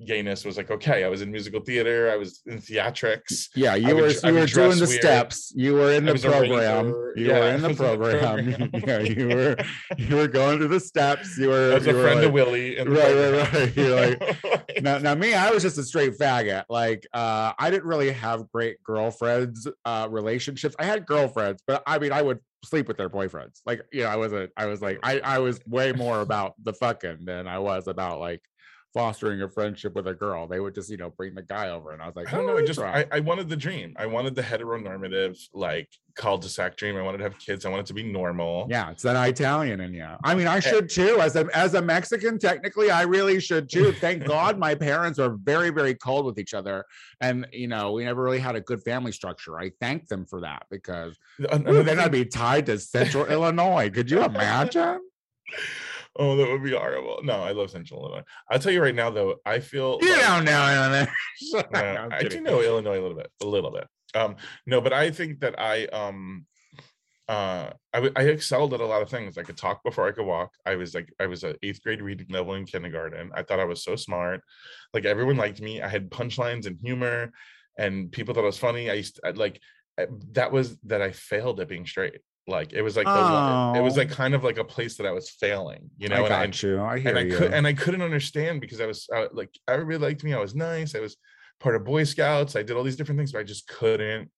B: gayness was like okay i was in musical theater i was in theatrics
A: Yeah, you
B: would
A: were
B: I
A: you
B: would
A: were doing the
B: weird.
A: steps. You were in the program. You
B: Yeah,
A: were in the
B: was in the
A: program.
B: program.
A: yeah, you were you were going through the steps. You were
B: i was a
A: were
B: friend
A: like,
B: of willie
A: right, right, right. You're like, now, now me, I was just a straight faggot. Like, uh, I didn't really have great girlfriends, uh, relationships. I had girlfriends, but I mean, I would sleep with their boyfriends. Like, you know, I wasn't. I was like, I, I was way more about the fucking than I was about like fostering a friendship with a girl. They would just, you know, bring the guy over, and I was like,
B: I don't know.
A: "Oh,
B: I just. I, I wanted the dream. I wanted the heteronormative, like cul-de-sac dream. I wanted to have kids. I wanted to be normal.
A: Yeah, it's that Italian in you. I mean, I
B: Eh.
A: should too. As a as a Mexican, technically, I really should too. Thank God my parents are very, very cold with each other. And you know, we never really had a good family structure. I thank them for that because
B: another
A: then I'd be tied to central Illinois. Could you imagine?
B: Oh, that would be horrible. No, I love Central Illinois. I'll tell you right now, though. I feel
A: You
B: like-
A: don't know. Illinois.
B: No, I do know Illinois a little bit, a little bit. Um, no, but I think that I um uh I, w- I excelled at a lot of things. I could talk before I could walk. I was like I was a eighth grade reading level in kindergarten. I thought I was so smart. Like everyone liked me. I had punchlines and humor, and people thought I was funny. I used to, I- like that was that I failed at being straight. Like it was like the it was
A: Oh.
B: like kind of like a place that I was failing, you know.
A: I
B: and
A: got
B: I-
A: you. I hear
B: and I
A: you.
B: could and I couldn't understand because I was uh, like everybody liked me. I was nice. I was part of Boy Scouts. I did all these different things, but I just couldn't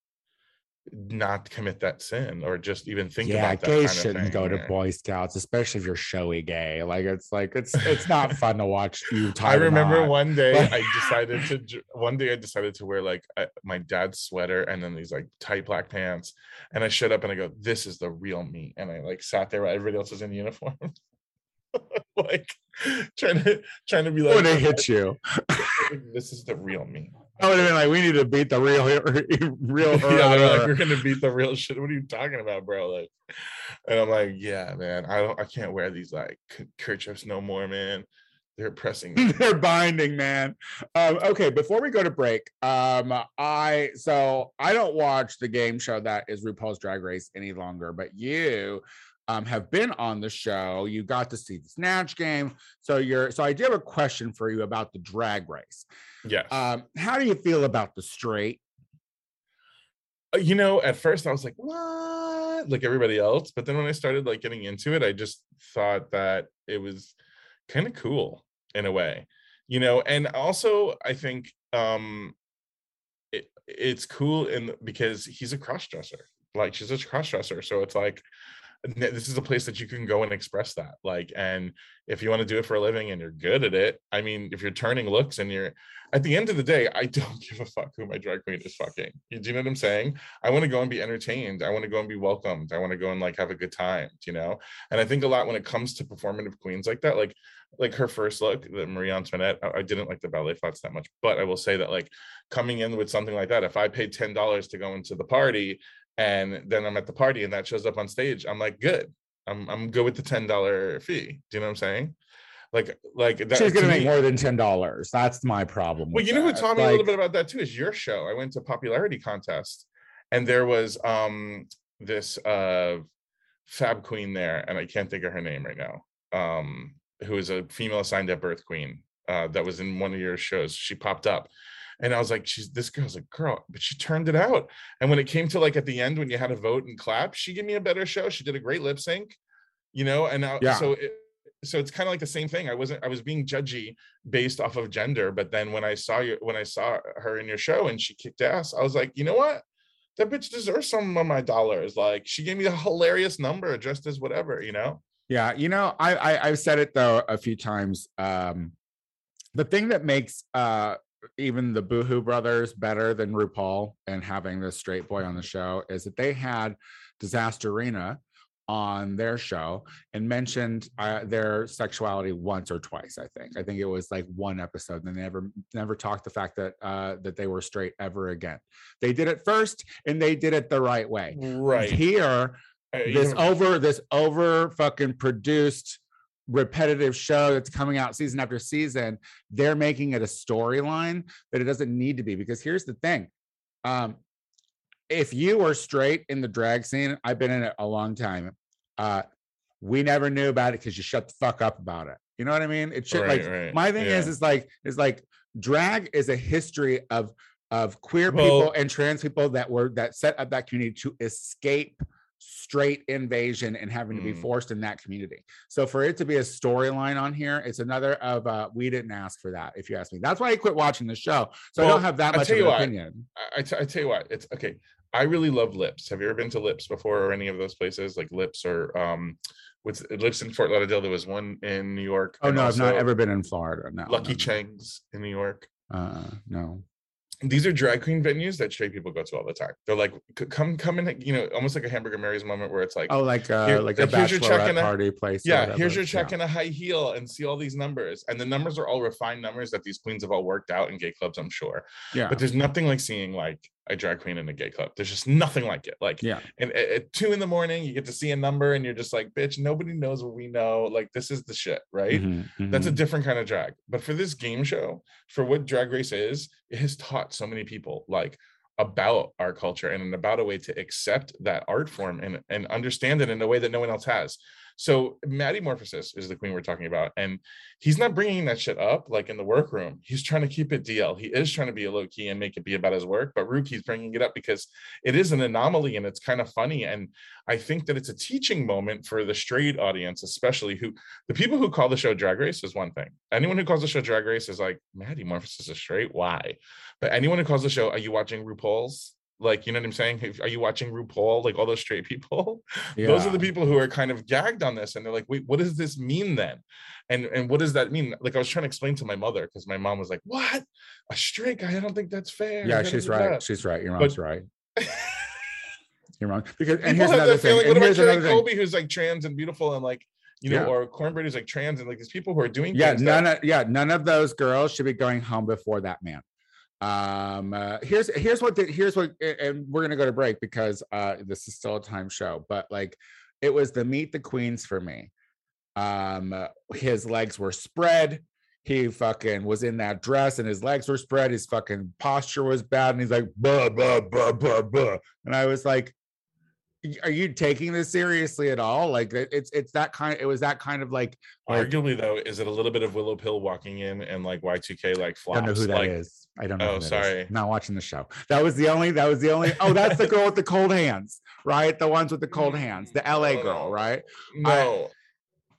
B: not commit that sin or just even think
A: yeah,
B: about that
A: gays
B: kind of
A: shouldn't
B: thing.
A: go to
B: yeah.
A: Boy Scouts, especially if you're showy gay. Like it's like it's it's not fun to watch you.
B: I remember one day I decided to one day I decided to wear like uh, my dad's sweater and then these like tight black pants and I showed up and I go this is the real me and I like sat there while everybody else was in uniform like trying to trying to be like
A: when it hit you.
B: this is the real me
A: I would have been like, we need to beat the real, real.
B: yeah, they're like, we're gonna beat the real shit. What are you talking about, bro? Like, and I'm like, yeah, man, I don't, I can't wear these like kerchiefs no more, man. They're pressing.
A: they're binding man um okay before we go to break um i so i don't watch the game show that is rupaul's drag race any longer but you um have been on the show you got to see the snatch game so you're so i do have a question for you about the drag race
B: yes.
A: um how do you feel about the straight
B: Uh, you know, at first I was like, what? Like everybody else. But then when I started like getting into it, I just thought that it was kind of cool in a way, you know, and also I think um it, it's cool in because he's a cross dresser. Like she's a cross dresser. So it's like this is a place that you can go and express that. Like, and if you want to do it for a living and you're good at it, I mean, if you're turning looks and you're at the end of the day, I don't give a fuck who my drag queen is fucking. You do you know what I'm saying? I want to go and be entertained. I want to go and be welcomed. I want to go and like have a good time, you know? And I think a lot when it comes to performative queens like that, like like her first look, the Marie Antoinette, I, I didn't like the ballet flats that much, but I will say that like coming in with something like that, if I paid ten dollars to go into the party and then I'm at the party and that shows up on stage, I'm like, good. I'm I'm good with the ten dollar fee. Do you know what I'm saying? Like like that,
A: she's gonna
B: to
A: make more than ten dollars that's my problem
B: well, you know who
A: that.
B: taught me a little bit about that too is your show. I went to popularity contest, and there was um this uh fab queen there, and I can't think of her name right now. Um, who is a female assigned at birth queen uh that was in one of your shows. She popped up. And I was like, she's this girl's a girl, but she turned it out. And when it came to like at the end, when you had to vote and clap, she gave me a better show. She did a great lip sync, you know. And now,
A: Yeah.
B: so it, so it's kind of like the same thing. I wasn't I was being judgy based off of gender, but then when I saw you when I saw her in your show and she kicked ass, I was like, you know what? That bitch deserves some of my dollars. Like she gave me a hilarious number just as whatever, you know?
A: Yeah, you know, I, I I've said it though a few times. Um, the thing that makes uh even the Boulet Brothers better than RuPaul and having this straight boy on the show is that they had Disasterina on their show and mentioned uh, their sexuality once or twice. I think. I think it was like one episode. And they never never talked the fact that uh, that they were straight ever again. They did it first, and they did it the right way.
B: Right.
A: Here,
B: Uh,
A: this over this over fucking produced repetitive show that's coming out season after season they're making it a storyline that it doesn't need to be. Because here's the thing um if you were straight in the drag scene i've been in it a long time uh we never knew about it because you shut the fuck up about it. You know what i mean? It should
B: Right,
A: like
B: right,
A: my thing is
B: yeah.
A: is like is like drag is a history of of queer
B: Well-
A: people and trans people that were that set up that community to escape straight invasion and having to be
B: Mm.
A: forced in that community. So for it to be a storyline on here, it's another of uh we didn't ask for that, if you ask me. That's why I quit watching the show. So I don't have that much of an
B: what,
A: opinion.
B: I, I t- I tell you what, it's okay. I really love Lips. Have you ever been to Lips before or any of those places like Lips or um what's Lips in Fort Lauderdale? There was one in New York.
A: Oh no, I've not ever been in Florida. No.
B: Lucky
A: no.
B: Cheng's in New York.
A: Uh no.
B: These are drag queen venues that straight people go to all the time. They're like, come, come in, you know, almost like a Hamburger Mary's moment where it's like,
A: Oh, like uh
B: Here-
A: like a
B: like, here's your check and a-
A: party place.
B: yeah, here's your check
A: Yeah.
B: in a high heel and see all these numbers. And the numbers are all refined numbers that these queens have all worked out in gay clubs, I'm sure.
A: Yeah.
B: But there's nothing like seeing like a drag queen in a gay club. There's just nothing like it. Like
A: Yeah.
B: and at, two in the morning, you get to see a number and you're just like, bitch, nobody knows what we know. Like this is the shit, right?
A: Mhm,
B: That's a
A: mhm.
B: different kind of drag. But for this game show, for what drag race is, it has taught so many people like about our culture and about a way to accept that art form and, and understand it in a way that no one else has. So Maddie Morphosis is the queen we're talking about. And he's not bringing that shit up like in the workroom. He's trying to keep it DL. He is trying to be a low key and make it be about his work. But Ruki's bringing it up because it is an anomaly and it's kind of funny. And I think that it's a teaching moment for the straight audience, especially who the people who call the show Drag Race is one thing. Anyone who calls the show Drag Race is like, Maddie Morphosis is straight. Why? But anyone who calls the show, are you watching RuPaul's? Like, you know what I'm saying? Are you watching RuPaul? Like all those straight people? Those are the people who are kind of gagged on this. And they're like, wait, what does this mean then? And and what does that mean? Like I was trying to explain to my mother because my mom was like, What? A straight guy? I don't think that's fair.
A: Yeah, she's
B: da, da, da."
A: right. She's right. Your
B: But-
A: mom's right. You're wrong. Because and
B: People
A: here's another thing.
B: feeling.
A: And
B: What about
A: another thing.
B: Colby, who's like trans and beautiful and like, you know,
A: Yeah.
B: or Kornbread who's like trans and like these people who are doing
A: yeah
B: things that-
A: none of yeah none of those girls should be going home before that man um uh, here's here's what the, here's what and we're gonna go to break because uh this is still a time show but like it was the meet the queens for me um his legs were spread he fucking was in that dress and his legs were spread, his fucking posture was bad, and he's like, blah, blah, blah, blah, blah. And I was like, are you taking this seriously at all? Like it's it's that kind it was that kind of like, like
B: Arguably, though, is it a little bit of Willow Pill walking in and like Y2K like
A: I
B: flops?
A: don't know who that
B: like,
A: is. I don't know.
B: Oh,
A: who that is.
B: sorry.
A: Not watching the show. That was the only. That was the only. Oh, that's the girl with the cold hands, right? The ones with the cold hands, the LA
B: No, mm,
A: girl,
B: oh,
A: right?
B: No,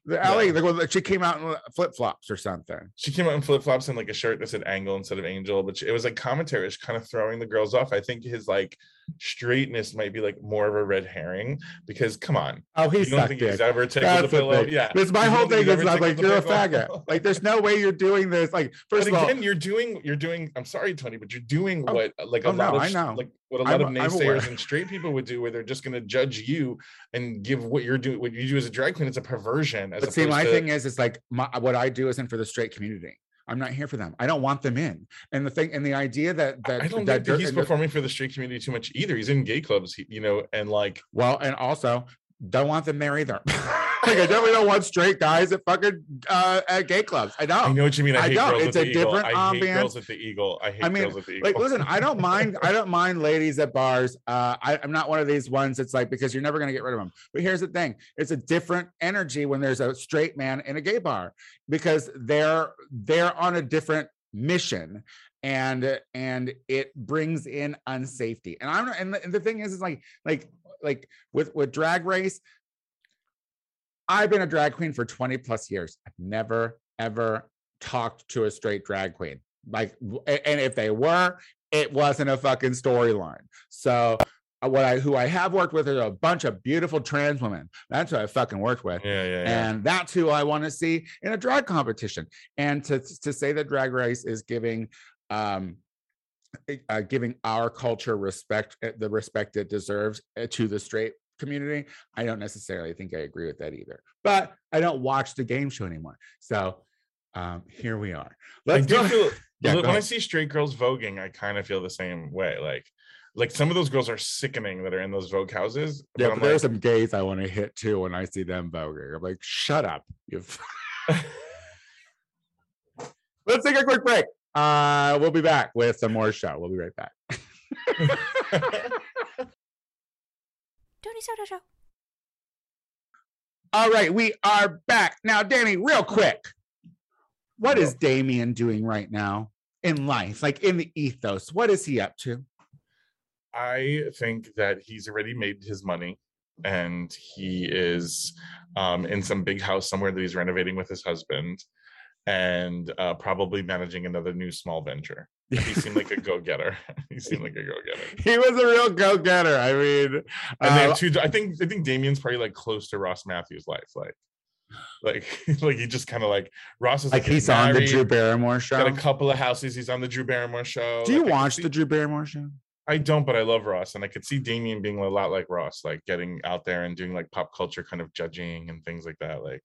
A: The LA.
B: No.
A: The girl she came out in uh, flip flops or something.
B: she came out in flip flops and like a shirt that said Angle instead of Angel, but she- it was like commentary, it's kind of throwing the girls off. I think his like straightness might be like more of a red herring because come on,
A: Oh, he's
B: you don't think
A: dick.
B: he's ever tickled
A: That's
B: the pillow?
A: thing.
B: Yeah,
A: This my
B: You
A: whole thing is not like you're a faggot. Like there's no way you're doing this. Like
B: But
A: first of all,
B: again, you're doing you're doing. I'm sorry, Tony, but you're doing
A: Oh,
B: what like a
A: oh,
B: lot
A: no,
B: of
A: I know.
B: like what a lot
A: I'm-
B: of naysayers and straight people would do, where they're just going to judge you and give what you're doing, what you do as a drag queen. It's a perversion. As
A: but see, my
B: to-
A: thing is, it's like my, what I do isn't for the straight community. I'm not here for them. I don't want them in. And the thing, and the idea that that
B: I don't
A: that
B: think that he's
A: the-
B: performing for the straight community too much either. He's in gay clubs, you know, and like
A: Well, and also don't want them there either. like I definitely don't want straight guys at fucking uh, at gay clubs. I don't.
B: I know what you mean. I,
A: I don't. It's a different
B: I hate girls at the Eagle. I hate
A: I mean,
B: girls at the Eagle.
A: like listen i don't mind i don't mind ladies at bars uh I, i'm not one of these ones that's like because you're never going to get rid of them but here's the thing it's a different energy when there's a straight man in a gay bar because they're they're on a different mission and and it brings in unsafety and i'm and the, and the thing is is like like like with with drag race i've been a drag queen for 20 plus years. I've never ever talked to a straight drag queen. Like and if they were it wasn't a fucking storyline. So uh, what i who i have worked with is a bunch of beautiful trans women. That's who i fucking worked with.
B: Yeah, yeah, yeah.
A: and that's who I want to see in a drag competition. And to to say that Drag Race is giving um eh, uh, giving our culture respect eh, the respect it deserves eh, to the straight community, I don't necessarily think I agree with that either. But I don't watch the game show anymore, so um here we are. Let's
B: do
A: go.
B: feel
A: Yeah, go
B: when I see straight girls voguing, I kind of feel the same way. Like, like some of those girls are sickening that are in those Vogue houses. but
A: Yeah, but there's
B: like,
A: some gays I want to hit too when I see them voguing. I'm like, shut up. You. Let's take a quick break. Uh, we'll be back with some more show. We'll be right back.
C: Tony Soto Show.
A: All right, we are back now, Danny. Real quick, what is Damien doing right now in life, like in the ethos? What is he up to?
B: I think that he's already made his money and he is um, in some big house somewhere that he's renovating with his husband and uh, probably managing another new small venture. He seemed like a go-getter. he seemed like a go-getter.
A: he was a real go-getter. I mean,
B: And they
A: uh,
B: have two. I think I think Damien's probably like close to Ross Mathews' life. Like, like, like he just kind of like Ross is
A: like
B: getting
A: he's on the Drew Barrymore show.
B: Got a couple of houses. He's on the Drew Barrymore show.
A: Do you
B: Like,
A: watch
B: see-
A: the Drew Barrymore show?
B: I don't, but I love Ross, and I could see Damien being a lot like Ross, like getting out there and doing like pop culture kind of judging and things like that. Like,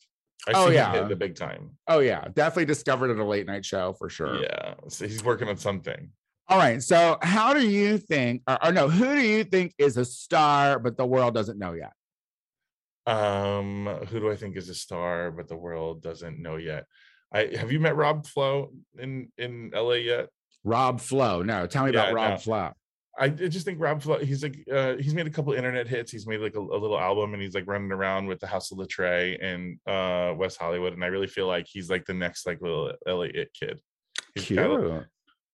B: I
A: Oh,
B: see
A: yeah.
B: the big time.
A: Oh yeah, definitely discovered at a late night show for sure.
B: Yeah, so he's working on something.
A: All right. So, how do you think, or, or no, who do you think is a star, but the world doesn't know yet?
B: Um, who do I think is a star, but the world doesn't know yet? I have you met Rob Flo in in LA yet?
A: Rob Flo. No, tell me
B: Yeah,
A: about Rob
B: no.
A: Flo.
B: I just think Rob he's like uh he's made a couple internet hits. He's made like a, a little album and he's like running around with the House of Latre in uh West Hollywood. And I really feel like he's like the next like little LA it kid. He's
A: Cute.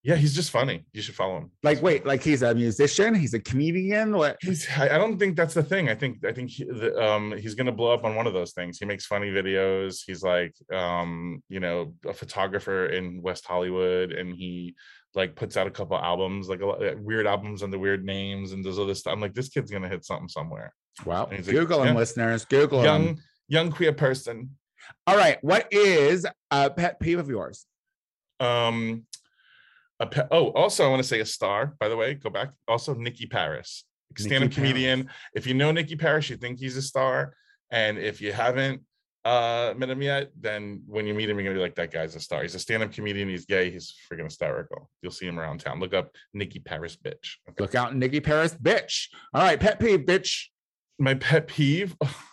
B: Yeah, he's just funny. You should follow him.
A: Like, wait, like he's a musician, he's a comedian. What?
B: He's I, don't think that's the thing. I think I think he, the, um he's gonna blow up on one of those things. He makes funny videos. He's like um, you know, a photographer in West Hollywood and he like puts out a couple albums, like a lot, uh, weird albums under weird names and does all this stuff. I'm like, this kid's gonna hit something somewhere.
A: Well,
B: And he's like,
A: Google him,
B: yeah.
A: listeners. Google him.
B: young young queer person
A: All right. What is a pet peeve of yours?
B: um pe- oh also i want to say a star by the way go back also nikki paris stand-up comedian if you know nikki paris you think he's a star and if you haven't uh met him yet then when you meet him you're gonna be like that guy's a star he's a stand-up comedian he's gay he's freaking hysterical you'll see him around town look up nikki paris bitch okay.
A: Look out, Nikki Paris, bitch. All right, pet peeve, bitch.
B: my pet peeve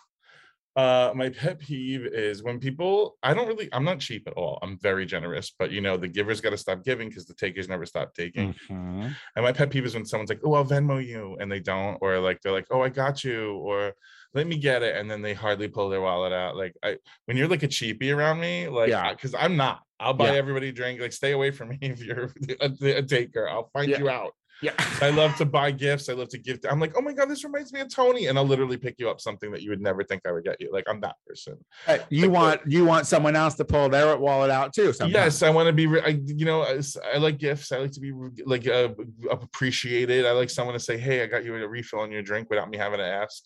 B: Uh, my pet peeve is when people. I don't really. I'm not cheap at all. I'm very generous, but you know the givers got to stop giving because the takers never stop taking.
A: Mhm.
B: And my pet peeve is when someone's like, "Oh, I'll Venmo you," and they don't, or like they're like, "Oh, I got you," or "Let me get it," and then they hardly pull their wallet out. Like, I when you're like a cheapie around me, like,
A: Yeah.
B: because I'm not. I'll buy
A: Yeah.
B: everybody a drink. Like, stay away from me if you're a, a taker. I'll find
A: Yeah.
B: you out.
A: Yeah.
B: I love to buy gifts. I love to give. I'm like, oh my god, this reminds me of Tony, and I'll literally pick you up something that you would never think I would get you. Like, I'm that person.
A: Uh, you
B: Like,
A: want you want someone else to pull their wallet out too. Sometimes.
B: Yes, I want to be. I, you know, I like gifts. I like to be like uh, appreciated. I like someone to say, "Hey, I got you a refill on your drink" without me having to ask.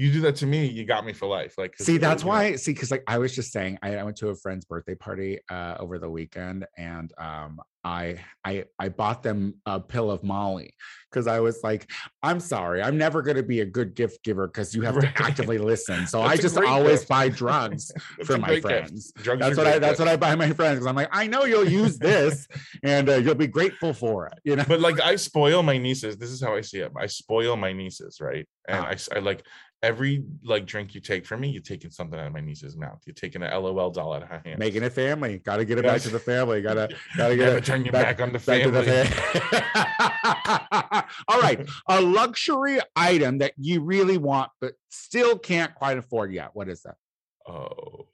B: You do that to me, you got me for life. Like,
A: See, that's
B: you know,
A: why. See, because like I was just saying, I, I went to a friend's birthday party uh, over the weekend, and um, I I I bought them a pill of Molly because I was like, I'm sorry, I'm never going to be a good gift giver because you have
B: Right.
A: to actively listen. So
B: That's
A: I just always
B: gift.
A: buy drugs for my friends.
B: Drugs
A: That's what I
B: great
A: that's what. I buy my friends because I'm like, I know you'll use this, and uh, you'll be grateful for it. You know.
B: But like, I spoil my nieces. This is how I see it. I spoil my nieces, right? And I I like every like drink you take from me, you're taking something out of my niece's mouth. You're taking an LOL doll out of her hand.
A: Making it family, got to get it back to the family. Got to gotta get it
B: turn your
A: back-
B: back, on the family.
A: the fam- All right, a luxury item that you really want but still can't quite afford yet. What is that?
B: Oh,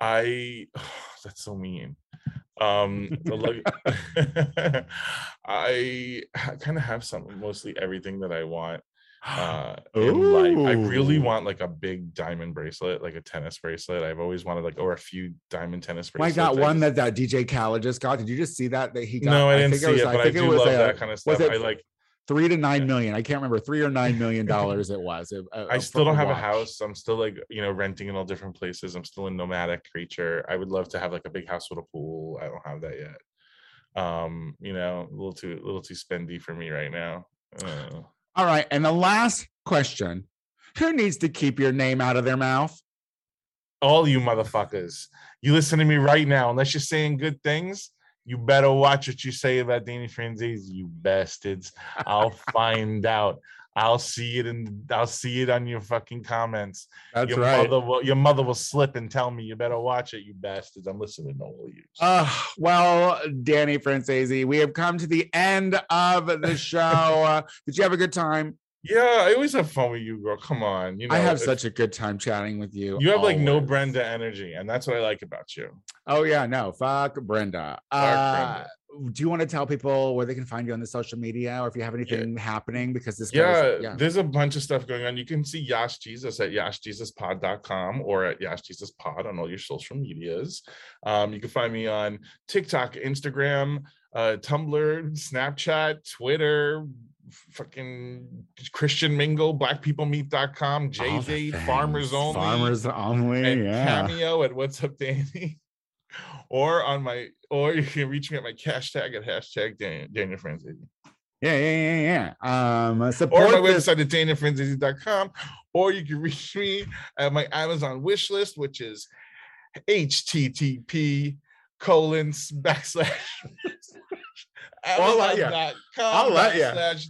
B: I that's so mean. Um, lug- I kind of have some, mostly everything that I want. Uh, in life. I really want like a big diamond bracelet, like a tennis bracelet. I've always wanted like or a few diamond tennis
A: I
B: bracelets.
A: got
B: I
A: one that that DJ Khaled just got. Did you just see that that he got?
B: no, I didn't
A: think
B: see
A: was-
B: it, but I,
A: think
B: do
A: was
B: love
A: a-
B: that kind of
A: was
B: stuff.
A: it
B: I like.
A: three to nine
B: Yeah.
A: million. I can't remember three or nine million dollars. It was. uh, uh,
B: I
A: uh,
B: still don't have a house. I'm still like, you know, renting in all different places. I'm still a nomadic creature. I would love to have like a big house with a pool. I don't have that yet. Um, you know, a little too a little too spendy for me right now. Uh,
A: All right, and the last question: Who needs to keep your name out of their mouth?
B: all you motherfuckers, you listen to me right now. Unless you're saying good things, you better watch what you say about Danny Franzese, you bastards. I'll find out. I'll see it and I'll see it on your fucking comments.
A: That's
B: your
A: right.
B: mother will your mother will slip and tell me you better watch it, you bastards. I'm listening to all of you.
A: Uh, well, Danny Franzese, we have come to the end of the show. Uh, did you have a good time?
B: yeah, I always have fun with you, girl. Come on. You know,
A: I have
B: if-
A: such a good time chatting with you.
B: you have like no. Brenda energy, and that's what I like about you.
A: Oh yeah, no, fuck Brenda. uh, Do you want to tell people where they can find you on the social media, or if you have anything happening? Because this,
B: Yeah,
A: goes, yeah,
B: there's a bunch of stuff going on. You can see Yash Jesus at yashjesuspod.com or at Yash Jesus Pod on all your social medias. Um, you can find me on TikTok, Instagram, uh, Tumblr, Snapchat, Twitter, fucking Christian Mingle, blackpeoplemeet.com, JJ, Farmers. Only,
A: farmers only.
B: and
A: yeah,
B: Cameo at What's Up Danny. Or on my, or you can reach me at my cash tag at hashtag Daniel, Daniel Franzese.
A: yeah, yeah, yeah, yeah. Um,
B: or
A: support
B: my
A: this-
B: website at danielfranzese.com, or you can reach me at my Amazon wish list, which is http colon backslash
A: I'll let.
B: Amazon.com
A: I'll let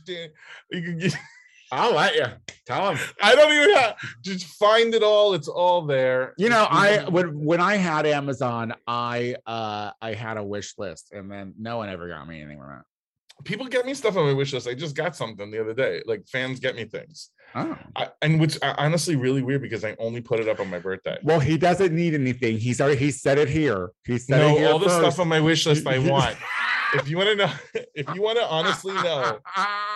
B: Dan- You can get,
A: I'll let you tell them.
B: I don't even have just find it all. It's all there.
A: You know, I when when I had Amazon, I uh I had a wish list, and then no one ever got me anything from it.
B: people get me stuff on my wish list. I just got something the other day. Like fans get me things.
A: Oh.
B: I, and which uh, honestly really weird because I only put it up on my birthday.
A: Well, he doesn't need anything. He's already he said it here. He said it
B: No, all the stuff on my wish list I want. if you want to know, if you want to honestly know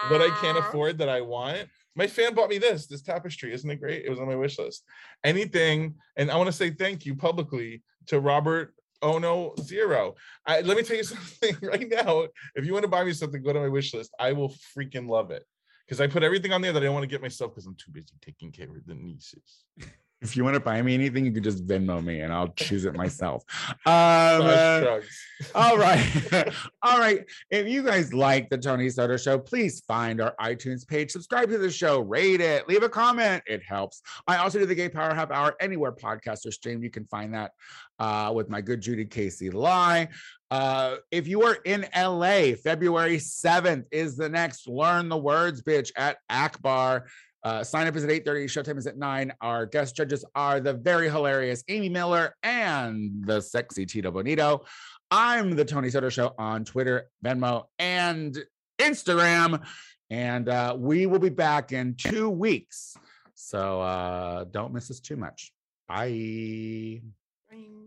B: what I can't afford that I want, my fan bought me this, this tapestry. Isn't it great? It was on my wish list. Anything, and I want to say thank you publicly to Robert Ono Zero. I, let me tell you something right now. If you want to buy me something, go to my wish list. I will freaking love it. Because I put everything on there that I don't want to get myself because I'm too busy taking care of the nieces.
A: If you want to buy me anything, you can just Venmo me and I'll choose it myself. Um, uh, all right. all right. If you guys like the Tony Soto show, please find our iTunes page, subscribe to the show, rate it, leave a comment. It helps. I also do the Gay Power Half Hour anywhere podcasts are streamed. You can find that uh, with my good Judy Casey Lie. Uh, if you are in LA, February 7th is the next Learn the Words Bitch at Akbar. Uh, sign up is at 8:30. Showtime is at 9. Our guest judges are the very hilarious Amy Miller and the sexy Tito Bonito. I'm the Tony Soto Show on Twitter, Venmo, and Instagram. And uh, we will be back in two weeks. So uh, don't miss us too much. Bye.
B: Bye.